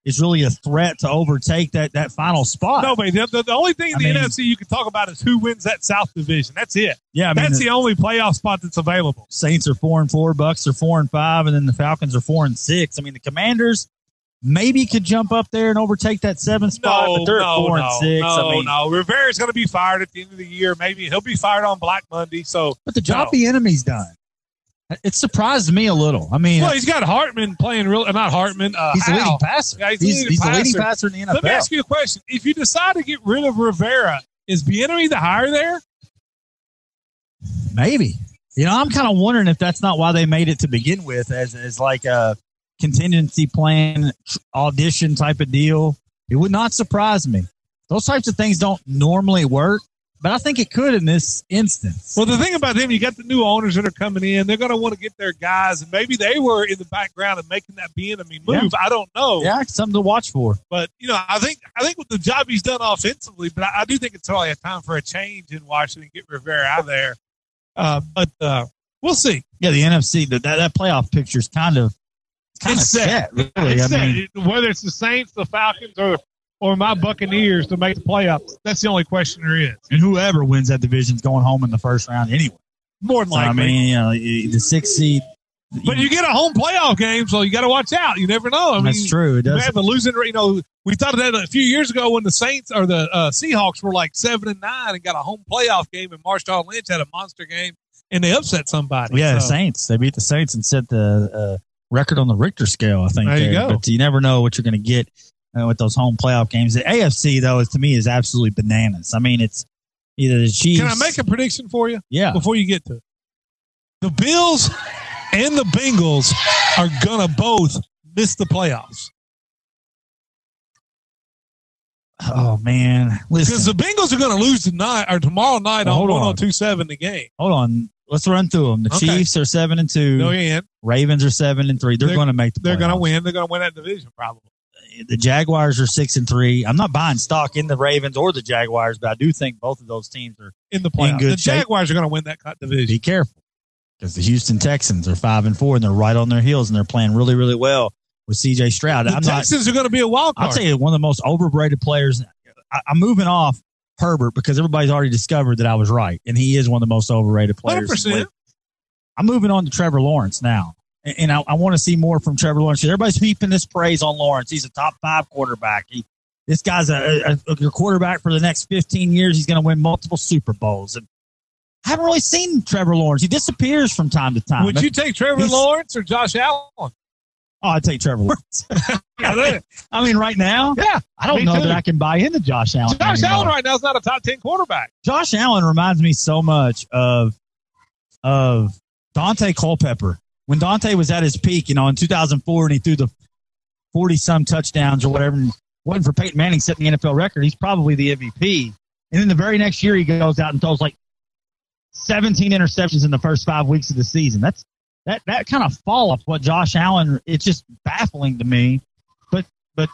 is really a threat to overtake that that final spot. Nobody. The, the, the only thing in I the mean- NFC you can talk about is who wins that South division. That's it. Yeah, I mean, that's the- the only playoff spot that's available. Saints are four and four, Bucks are four and five, and then the Falcons are four and six. I mean, the Commanders maybe could jump up there and overtake that seven spot, No, but they're no, four no, and six. no, I mean, no. Rivera's going to be fired at the end of the year. Maybe he'll be fired on Black Monday. So, but the job no. Bieniemy's done. It surprised me a little. I mean, well, he's got Hartman playing real. Not Hartman. Uh, He's the leading passer. Yeah, he's, He's- leading he's passer. leading passer in the Let me ask you a question: If you decide to get rid of Rivera, is Bieniemy the hire there? Maybe. You know, I'm kind of wondering if that's not why they made it to begin with, as as like a contingency plan audition type of deal. It would not surprise me. Those types of things don't normally work, but I think it could in this instance. Well, the thing about them, you got the new owners that are coming in. They're going to want to get their guys, and maybe they were in the background of making that Bieniemy move. Yeah. I don't know. Yeah, something to watch for. But you know, I think I think with the job he's done offensively, but I, I do think it's probably a time for a change in Washington. Get Rivera out of there. Uh, but uh, we'll see. Yeah, the NFC, the, that, that playoff picture is kind of kind of set. set. really. It's I set. mean, whether it's the Saints, the Falcons, or or my Buccaneers to make the playoffs, that's the only question there is. and whoever wins that division is going home in the first round anyway. More than So, I mean, you know, the six seed. But you get a home playoff game, so you got to watch out. You never know. I mean, That's true. It does- You have a losing. You know, we thought of that a few years ago when the Saints or the uh, Seahawks were like seven and nine and got a home playoff game, and Marshawn Lynch had a monster game, and they upset somebody. Yeah, the Saints. They beat the Saints and set the uh, record on the Richter scale. I think. There you there. go. But you never know what you're going to get uh, with those home playoff games. The AFC though, is to me is absolutely bananas. I mean, it's either the Chiefs. Can I make a prediction for you? Yeah. Before you get to it, the Bills and the Bengals are gonna both miss the playoffs Oh man, listen. because the Bengals are gonna lose tonight or tomorrow night Well, on hold on. one hundred two seven the game. Hold on. Let's run through them. The Okay. Chiefs are seven and two. No. Ravens are seven and three. They're, They're- going to make the. They're gonna win. They're gonna win that division probably. The Jaguars are six and three. I'm not buying stock in the Ravens or the Jaguars, but I do think both of those teams are in the playoffs. the shape. Jaguars are going to win that cut division. Be careful because the Houston Texans are five and four, and they're right on their heels, and they're playing really, really well with C.J. Stroud. The I'm Texans are going to be a wild card. I'll tell you, one of the most overrated players. I, I'm moving off Herbert because everybody's already discovered that I was right, and he is one of the most overrated players. 100%. I'm moving on to Trevor Lawrence now. And, I, I want to see more from Trevor Lawrence. Everybody's heaping this praise on Lawrence. He's a top five quarterback. He, this guy's a, a, your quarterback for the next 15 years. He's going to win multiple Super Bowls. And I haven't really seen Trevor Lawrence. He disappears from time to time. Would you take Trevor He's- Lawrence or Josh Allen? Oh, I'd take Trevor Lawrence. I mean, right now, yeah. I don't know too. that I can buy into Josh Allen. Josh anymore. Allen right now is not a top ten quarterback. Josh Allen reminds me so much of of Daunte Culpepper when Daunte was at his peak. You know, in 2004, and he threw the 40 some touchdowns or whatever. And wasn't for Peyton Manning setting the NFL record. He's probably the MVP. And then the very next year, he goes out and throws like 17 interceptions in the first five weeks of the season. That's that that kind of fall off what Josh Allen. It's just baffling to me. But but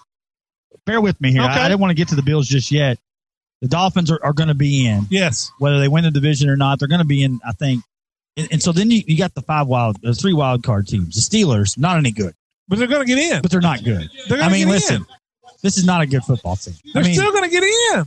bear with me here. I, I didn't want to get to the Bills just yet. The Dolphins are, are going to be in Yes. whether they win the division or not. They're going to be in, I think. And, and so then you, you got the five wild, the three wild card teams. The Steelers, not any good, But they're going to get in. but they're not good. They're gonna I mean, get listen, in. this is not a good football team. They're I mean, still going to get in.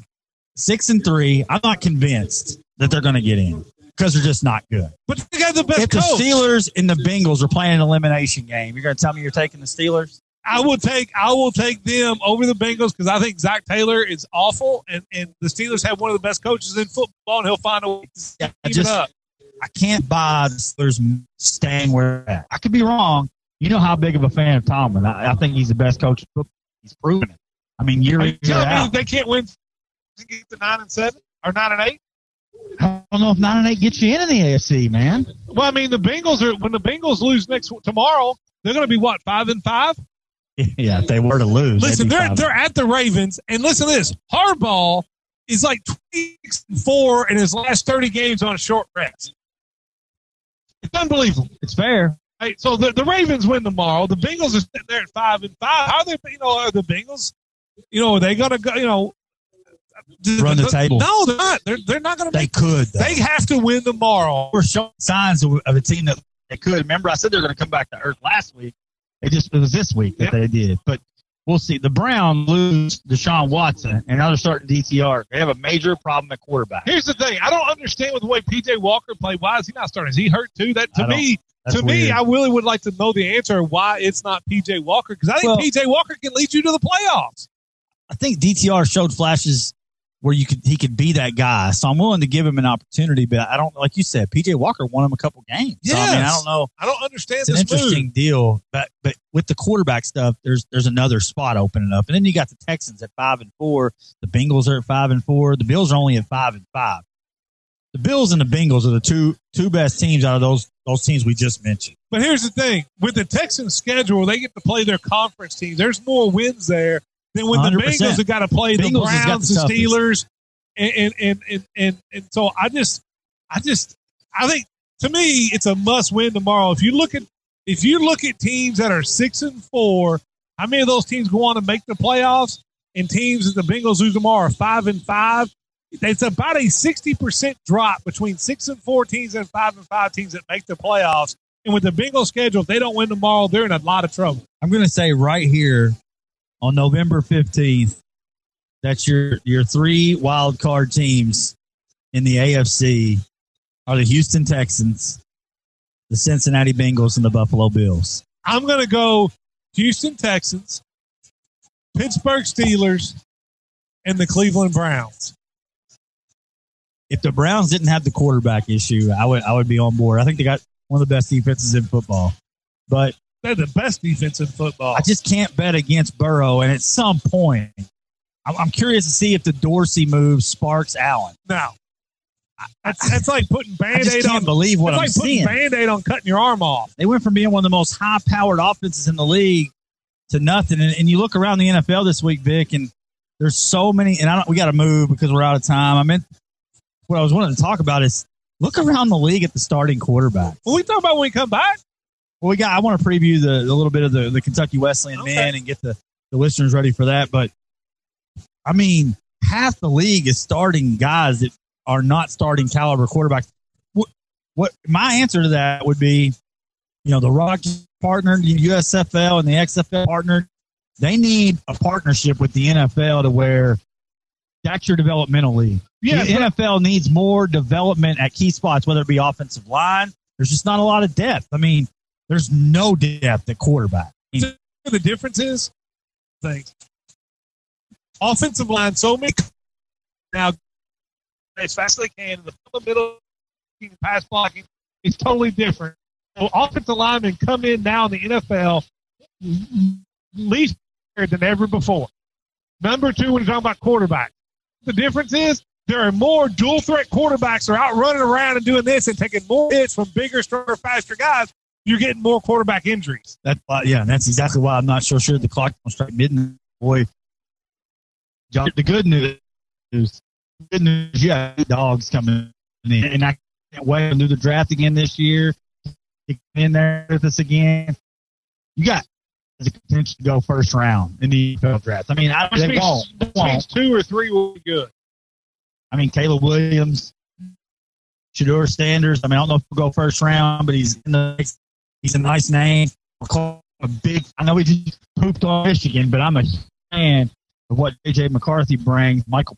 six and three. I'm not convinced that they're going to get in because they're just not good. But they got the best If the coach. Steelers and the Bengals are playing an elimination game, you're going to tell me you're taking the Steelers? I will take I will take them over the Bengals because I think Zac Taylor is awful, and, and the Steelers have one of the best coaches in football, and he'll find a way to I keep just it up. I can't buy the Steelers staying where they're at. I could be wrong. You know how big of a fan of Tomlin. I, I think he's the best coach in football. He's proven it. I mean, year in year out. they can't win get to nine and seven or nine and eight? I don't know if nine and eight gets you in in the AFC, man. Well, I mean, the Bengals are when the Bengals lose next tomorrow, they're going to be what five and five. Yeah, if they were to lose, Listen, they're five. they're at the Ravens, and listen to this: Harbaugh is like twenty four in his last thirty games on a short rest. It's unbelievable. It's fair. Hey, so the, the Ravens win tomorrow. The Bengals are sitting there at five and five. How are they? You know, are the Bengals? You know, are they to go? You know, Run the table. No, they're not. They're they're not going to. They make. could. Though. They have to win tomorrow. were showing signs of, of a team that they could. Remember, I said they're going to come back to earth last week. It just it was this week that Yep. they did. But we'll see. The Browns lose Deshaun Watson, and now they're starting DTR. They have a major problem at quarterback. Here's the thing: I don't understand with the way PJ Walker played. Why is he not starting? Is he hurt too? That to me, that's to me. I really would like to know the answer why it's not PJ Walker because I think Well- PJ Walker can lead you to the playoffs. I think DTR showed flashes where you could he could be that guy. So I'm willing to give him an opportunity, but I don't like you said, PJ Walker won him a couple games. So, I mean, I don't know. I don't understand It's an this interesting move. deal, but but with the quarterback stuff, there's there's another spot opening up, and then you got the Texans at five and four. The Bengals are at five and four. The Bills are only at five and five. The Bills and the Bengals are the two two best teams out of those those teams we just mentioned. But here's the thing: with the Texans' schedule, they get to play their conference teams. There's more wins there than when the 100%. Bengals have got to play the Bengals Browns, the the. Steelers, and and, and and and and so I just, I just, I think to me it's a must win tomorrow. If you look at if you look at teams that are six and four, how many of those teams go on to make the playoffs? And teams that the Bengals lose tomorrow are five and five. It's about a sixty percent drop between six and four teams and five and five teams that make the playoffs. And with the Bengals schedule, if they don't win tomorrow, they're in a lot of trouble. I'm going to say right here on November 15th, that's your your three wild card teams in the AFC are the Houston Texans, the Cincinnati Bengals, and the Buffalo Bills. I'm going to go Houston Texans, Pittsburgh Steelers, and the Cleveland Browns. If the Browns didn't have the quarterback issue, I would I would be on board. I think they got one of the best defenses in football, but They're the best defense in football. I just can't bet against Burrow. And at some point, I'm, curious to see if the Dorsey move sparks Allen. Now, that's, that's like putting I band just aid can't on. believe what I'm like seeing. band aid on cutting your arm off. They went from being one of the most high powered offenses in the league to nothing. And, and you look around the NFL this week, Vic, and there's so many. And I don't. We got to move because we're out of time. I mean, what I was wanting to talk about is look around the league at the starting quarterback. What we talk about when we come back? Well, we got. I want to preview the a little bit of the, the Kentucky Wesleyan men and get the, the listeners ready for that. But I mean, half the league is starting guys that are not starting caliber quarterbacks. What, what my answer to that would be, you know, the Rockies partnered, the USFL and the XFL partnered. They need a partnership with the NFL to where that's your developmental league. Yeah, the but- NFL needs more development at key spots, whether it be offensive line. There's just not a lot of depth. I mean, there's no depth at quarterback. Mean, The difference is things. Offensive line, so many now as fast as they can in the middle, pass blocking is totally different. So offensive linemen come in now in the NFL least than ever before. Number two, when you're talking about quarterback, the difference is there are more dual threat quarterbacks are out running around and doing this and taking more hits from bigger, stronger, faster guys. You're getting more quarterback injuries. That's why, uh, yeah, and that's exactly why I'm not so sure the clock will strike midnight. Boy, John, the good news is good news. Yeah, dogs coming in, and I can't wait to do the draft again this year. Get in there with us again. You got the potential to go first round in the NFL draft. I mean, I Which they means, won't. They won't. two or three will be good. I mean, Caleb Williams, Shedeur Sanders. I mean, I don't know if we'll go first round, but he's in the he's a nice name. We'll call him a big. I know he just pooped on Michigan, but I'm a fan of what JJ McCarthy brings. Michael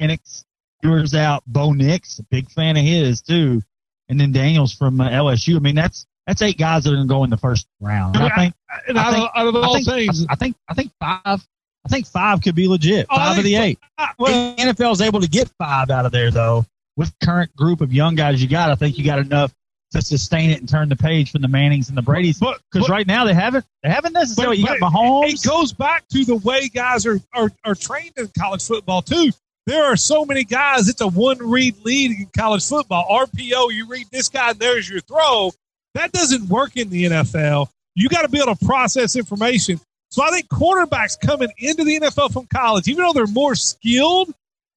Penix, yours out. Bo Nix, a big fan of his too, and then Daniels from uh, LSU. I mean, that's that's eight guys that are going to go in the first round. I think. And I out, think- of, out of I all think- things, I think I think five. I think five could be legit. Five of the eight. well- the NFL is able to get five out of there, though, with current group of young guys you got, I think you got enough to sustain it and turn the page from the Mannings and the Brady's. But- Because right now they haven't they haven't necessarily. you got but Mahomes. It goes back to the way guys are, are, are trained in college football, too. There are so many guys, it's a one read lead in college football. RPO, you read this guy, and there's your throw. That doesn't work in the NFL. You got to be able to process information. So I think quarterbacks coming into the NFL from college, even though they're more skilled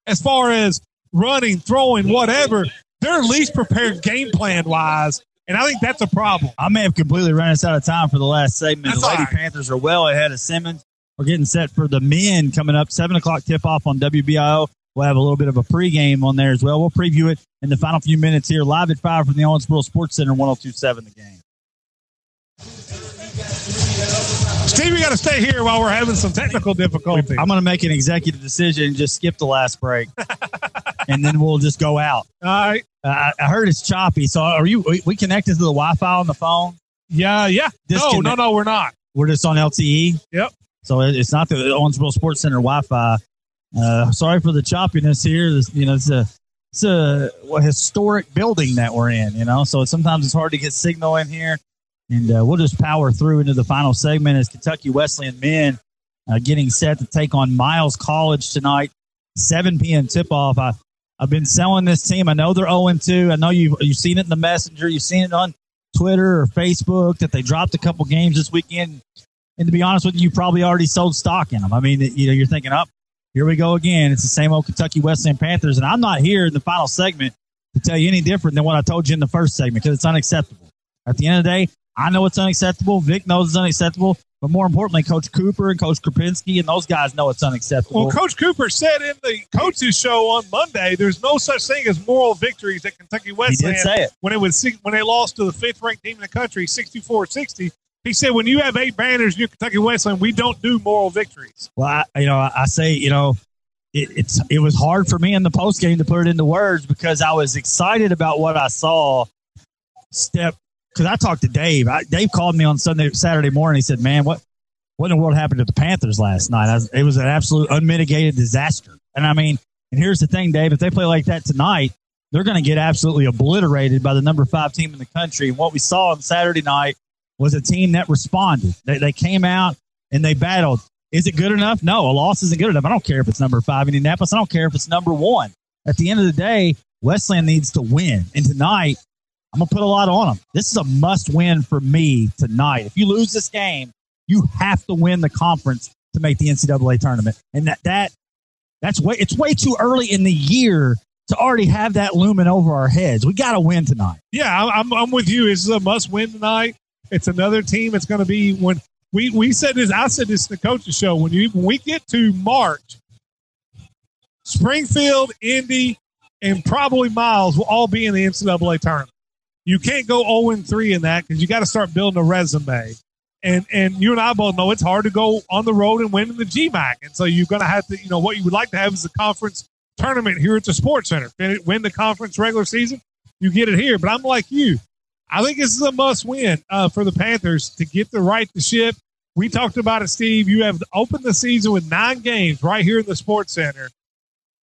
as far as running, throwing, whatever, they're least prepared game plan wise. And I think that's a problem. I may have completely run us out of time for the last segment. That's the Lady right. Panthers are well ahead of Simmons. We're getting set for the men coming up. Seven o'clock tip off on WBIO. We'll have a little bit of a pregame on there as well. We'll preview it in the final few minutes here, live at five from the Owensboro Sports Center, 1027 the game. Steve, we got to stay here while we're having some technical difficulties. I'm going to make an executive decision and just skip the last break, and then we'll just go out. All right. Uh, I heard it's choppy. So are you? We, connected to the Wi-Fi on the phone. Yeah, yeah. No, Disconnect. no, no, we're not. We're just on LTE. Yep. So it's not the Owensboro Sports Center Wi-Fi. Uh, sorry for the choppiness here. This, you know, it's a it's a, a historic building that we're in. You know, so sometimes it's hard to get signal in here, and uh, we'll just power through into the final segment as Kentucky Wesleyan men uh, getting set to take on Miles College tonight, 7 p.m. tip off. I I've been selling this team. I know they're 0 2. I know you've you've seen it in the messenger. You've seen it on Twitter or Facebook that they dropped a couple games this weekend. And to be honest with you, you probably already sold stock in them. I mean, you know, you're thinking, up, here we go again. It's the same old Kentucky Wesleyan Panthers. And I'm not here in the final segment to tell you any different than what I told you in the first segment because it's unacceptable. At the end of the day, I know it's unacceptable. Vic knows it's unacceptable. But more importantly, Coach Cooper and Coach Krupinski and those guys know it's unacceptable. Well, Coach Cooper said in the coaches show on Monday, there's no such thing as moral victories at Kentucky Wesleyan. say it. when it was when they lost to the fifth ranked team in the country, 64-60. He said, when you have eight banners near Kentucky Wesleyan, we don't do moral victories. Well, I, you know, I I say, you know, it, it's it was hard for me in the post game to put it into words because I was excited about what I saw. Step because I talked to Dave. I, Dave called me on Sunday, Saturday morning. He said, "Man, what what in the world happened to the Panthers last night? It was an absolute unmitigated disaster." And I mean, and here's the thing, Dave: if they play like that tonight, they're going to get absolutely obliterated by the number five team in the country. And what we saw on Saturday night was a team that responded. They, they came out and they battled. Is it good enough? No, a loss isn't good enough. I don't care if it's number five in Indianapolis. I don't care if it's number one. At the end of the day, Wesleyan needs to win. And tonight, I'm going to put a lot on them. This is a must win for me tonight. If you lose this game, you have to win the conference to make the NCAA tournament. And that, that that's way, it's way too early in the year to already have that looming over our heads. We got to win tonight. Yeah, I'm, I'm with you. This is a must win tonight. It's another team. It's going to be when we, we said this. I said this in the coaches show. When you when we get to March, Springfield, Indy, and probably Miles will all be in the NCAA tournament. You can't go 0 3 in that because you got to start building a resume. And and you and I both know it's hard to go on the road and win in the GMAC. And so you're going to have to, you know, what you would like to have is a conference tournament here at the Sports Center. Win the conference regular season, you get it here. But I'm like you. I think this is a must win uh, for the Panthers to get the right to ship. We talked about it, Steve. You have opened the season with nine games right here in the Sports Center.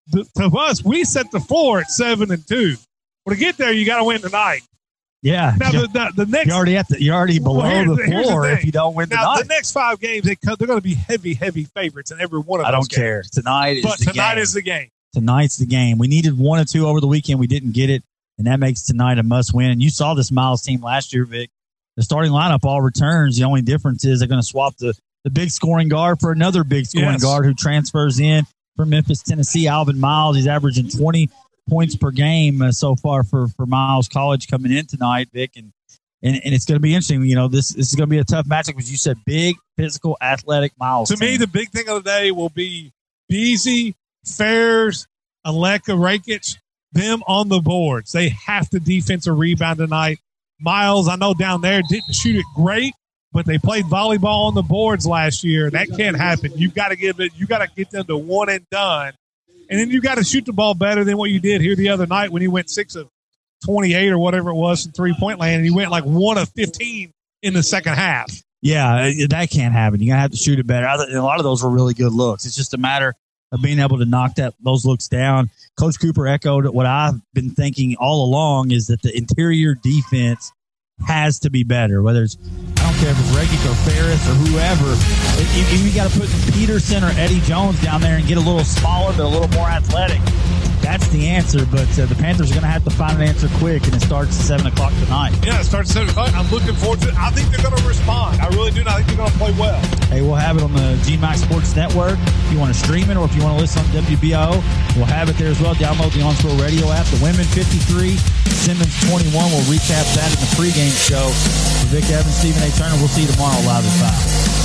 The, to us, we set the floor at seven and two. Well, to get there, you got to win tonight. Yeah. Now, the, the, the next You're already at the, you're already below well, the floor thing. if you don't win now, tonight. the next five games, they they're going to be heavy, heavy favorites in every one of them. I don't care. Tonight is But the tonight game. is the game. Tonight's the game. We needed one or two over the weekend. We didn't get it, and that makes tonight a must win. And you saw this Miles team last year, Vic. The starting lineup all returns. The only difference is they're going to swap the, the big scoring guard for another big scoring Yes. guard who transfers in from Memphis, Tennessee. Alvin Miles. He's averaging 20 points per game uh, so far for, for Miles College coming in tonight, Vic. And, and, and it's going to be interesting. You know, this, this is going to be a tough matchup because you said big, physical, athletic Miles. To me, the big thing of the day will be Beasy, Fairs, Aleka Rakic, them on the boards. They have to defensive rebound tonight. Miles, I know down there didn't shoot it great, but they played volleyball on the boards last year. That can't happen. You've got to give it. You got to get them to one and done, and then you got to shoot the ball better than what you did here the other night when he went six of twenty-eight or whatever it was in three-point land, and he went like one of fifteen in the second half. Yeah, uh, that can't happen. You're gonna have to shoot it better. A lot of those were really good looks. It's just a matter of being able to knock that those looks down. Coach Cooper echoed what I've been thinking all along is that the interior defense has to be better. Whether it's I don't care if it's Regic or Ferris or whoever, if you, you got to put Peterson or Eddie Jones down there and get a little smaller but a little more athletic. That's the answer. But uh, the Panthers are going to have to find an answer quick, and it starts at seven o'clock tonight. Yeah, it starts at seven o'clock. I'm looking forward to it. I think they're going to respond. I really do. and I think they're going to play well. Hey, we'll have it on the GMAC Sports Network. If you want to stream it or if you want to listen on WBO, we'll have it there as well. Download the Owensboro Radio app. The Women 53, Simmons 21. We'll recap that in the pregame show. For Vic Evans, Stephen A. Turner, we'll see you tomorrow live at 5.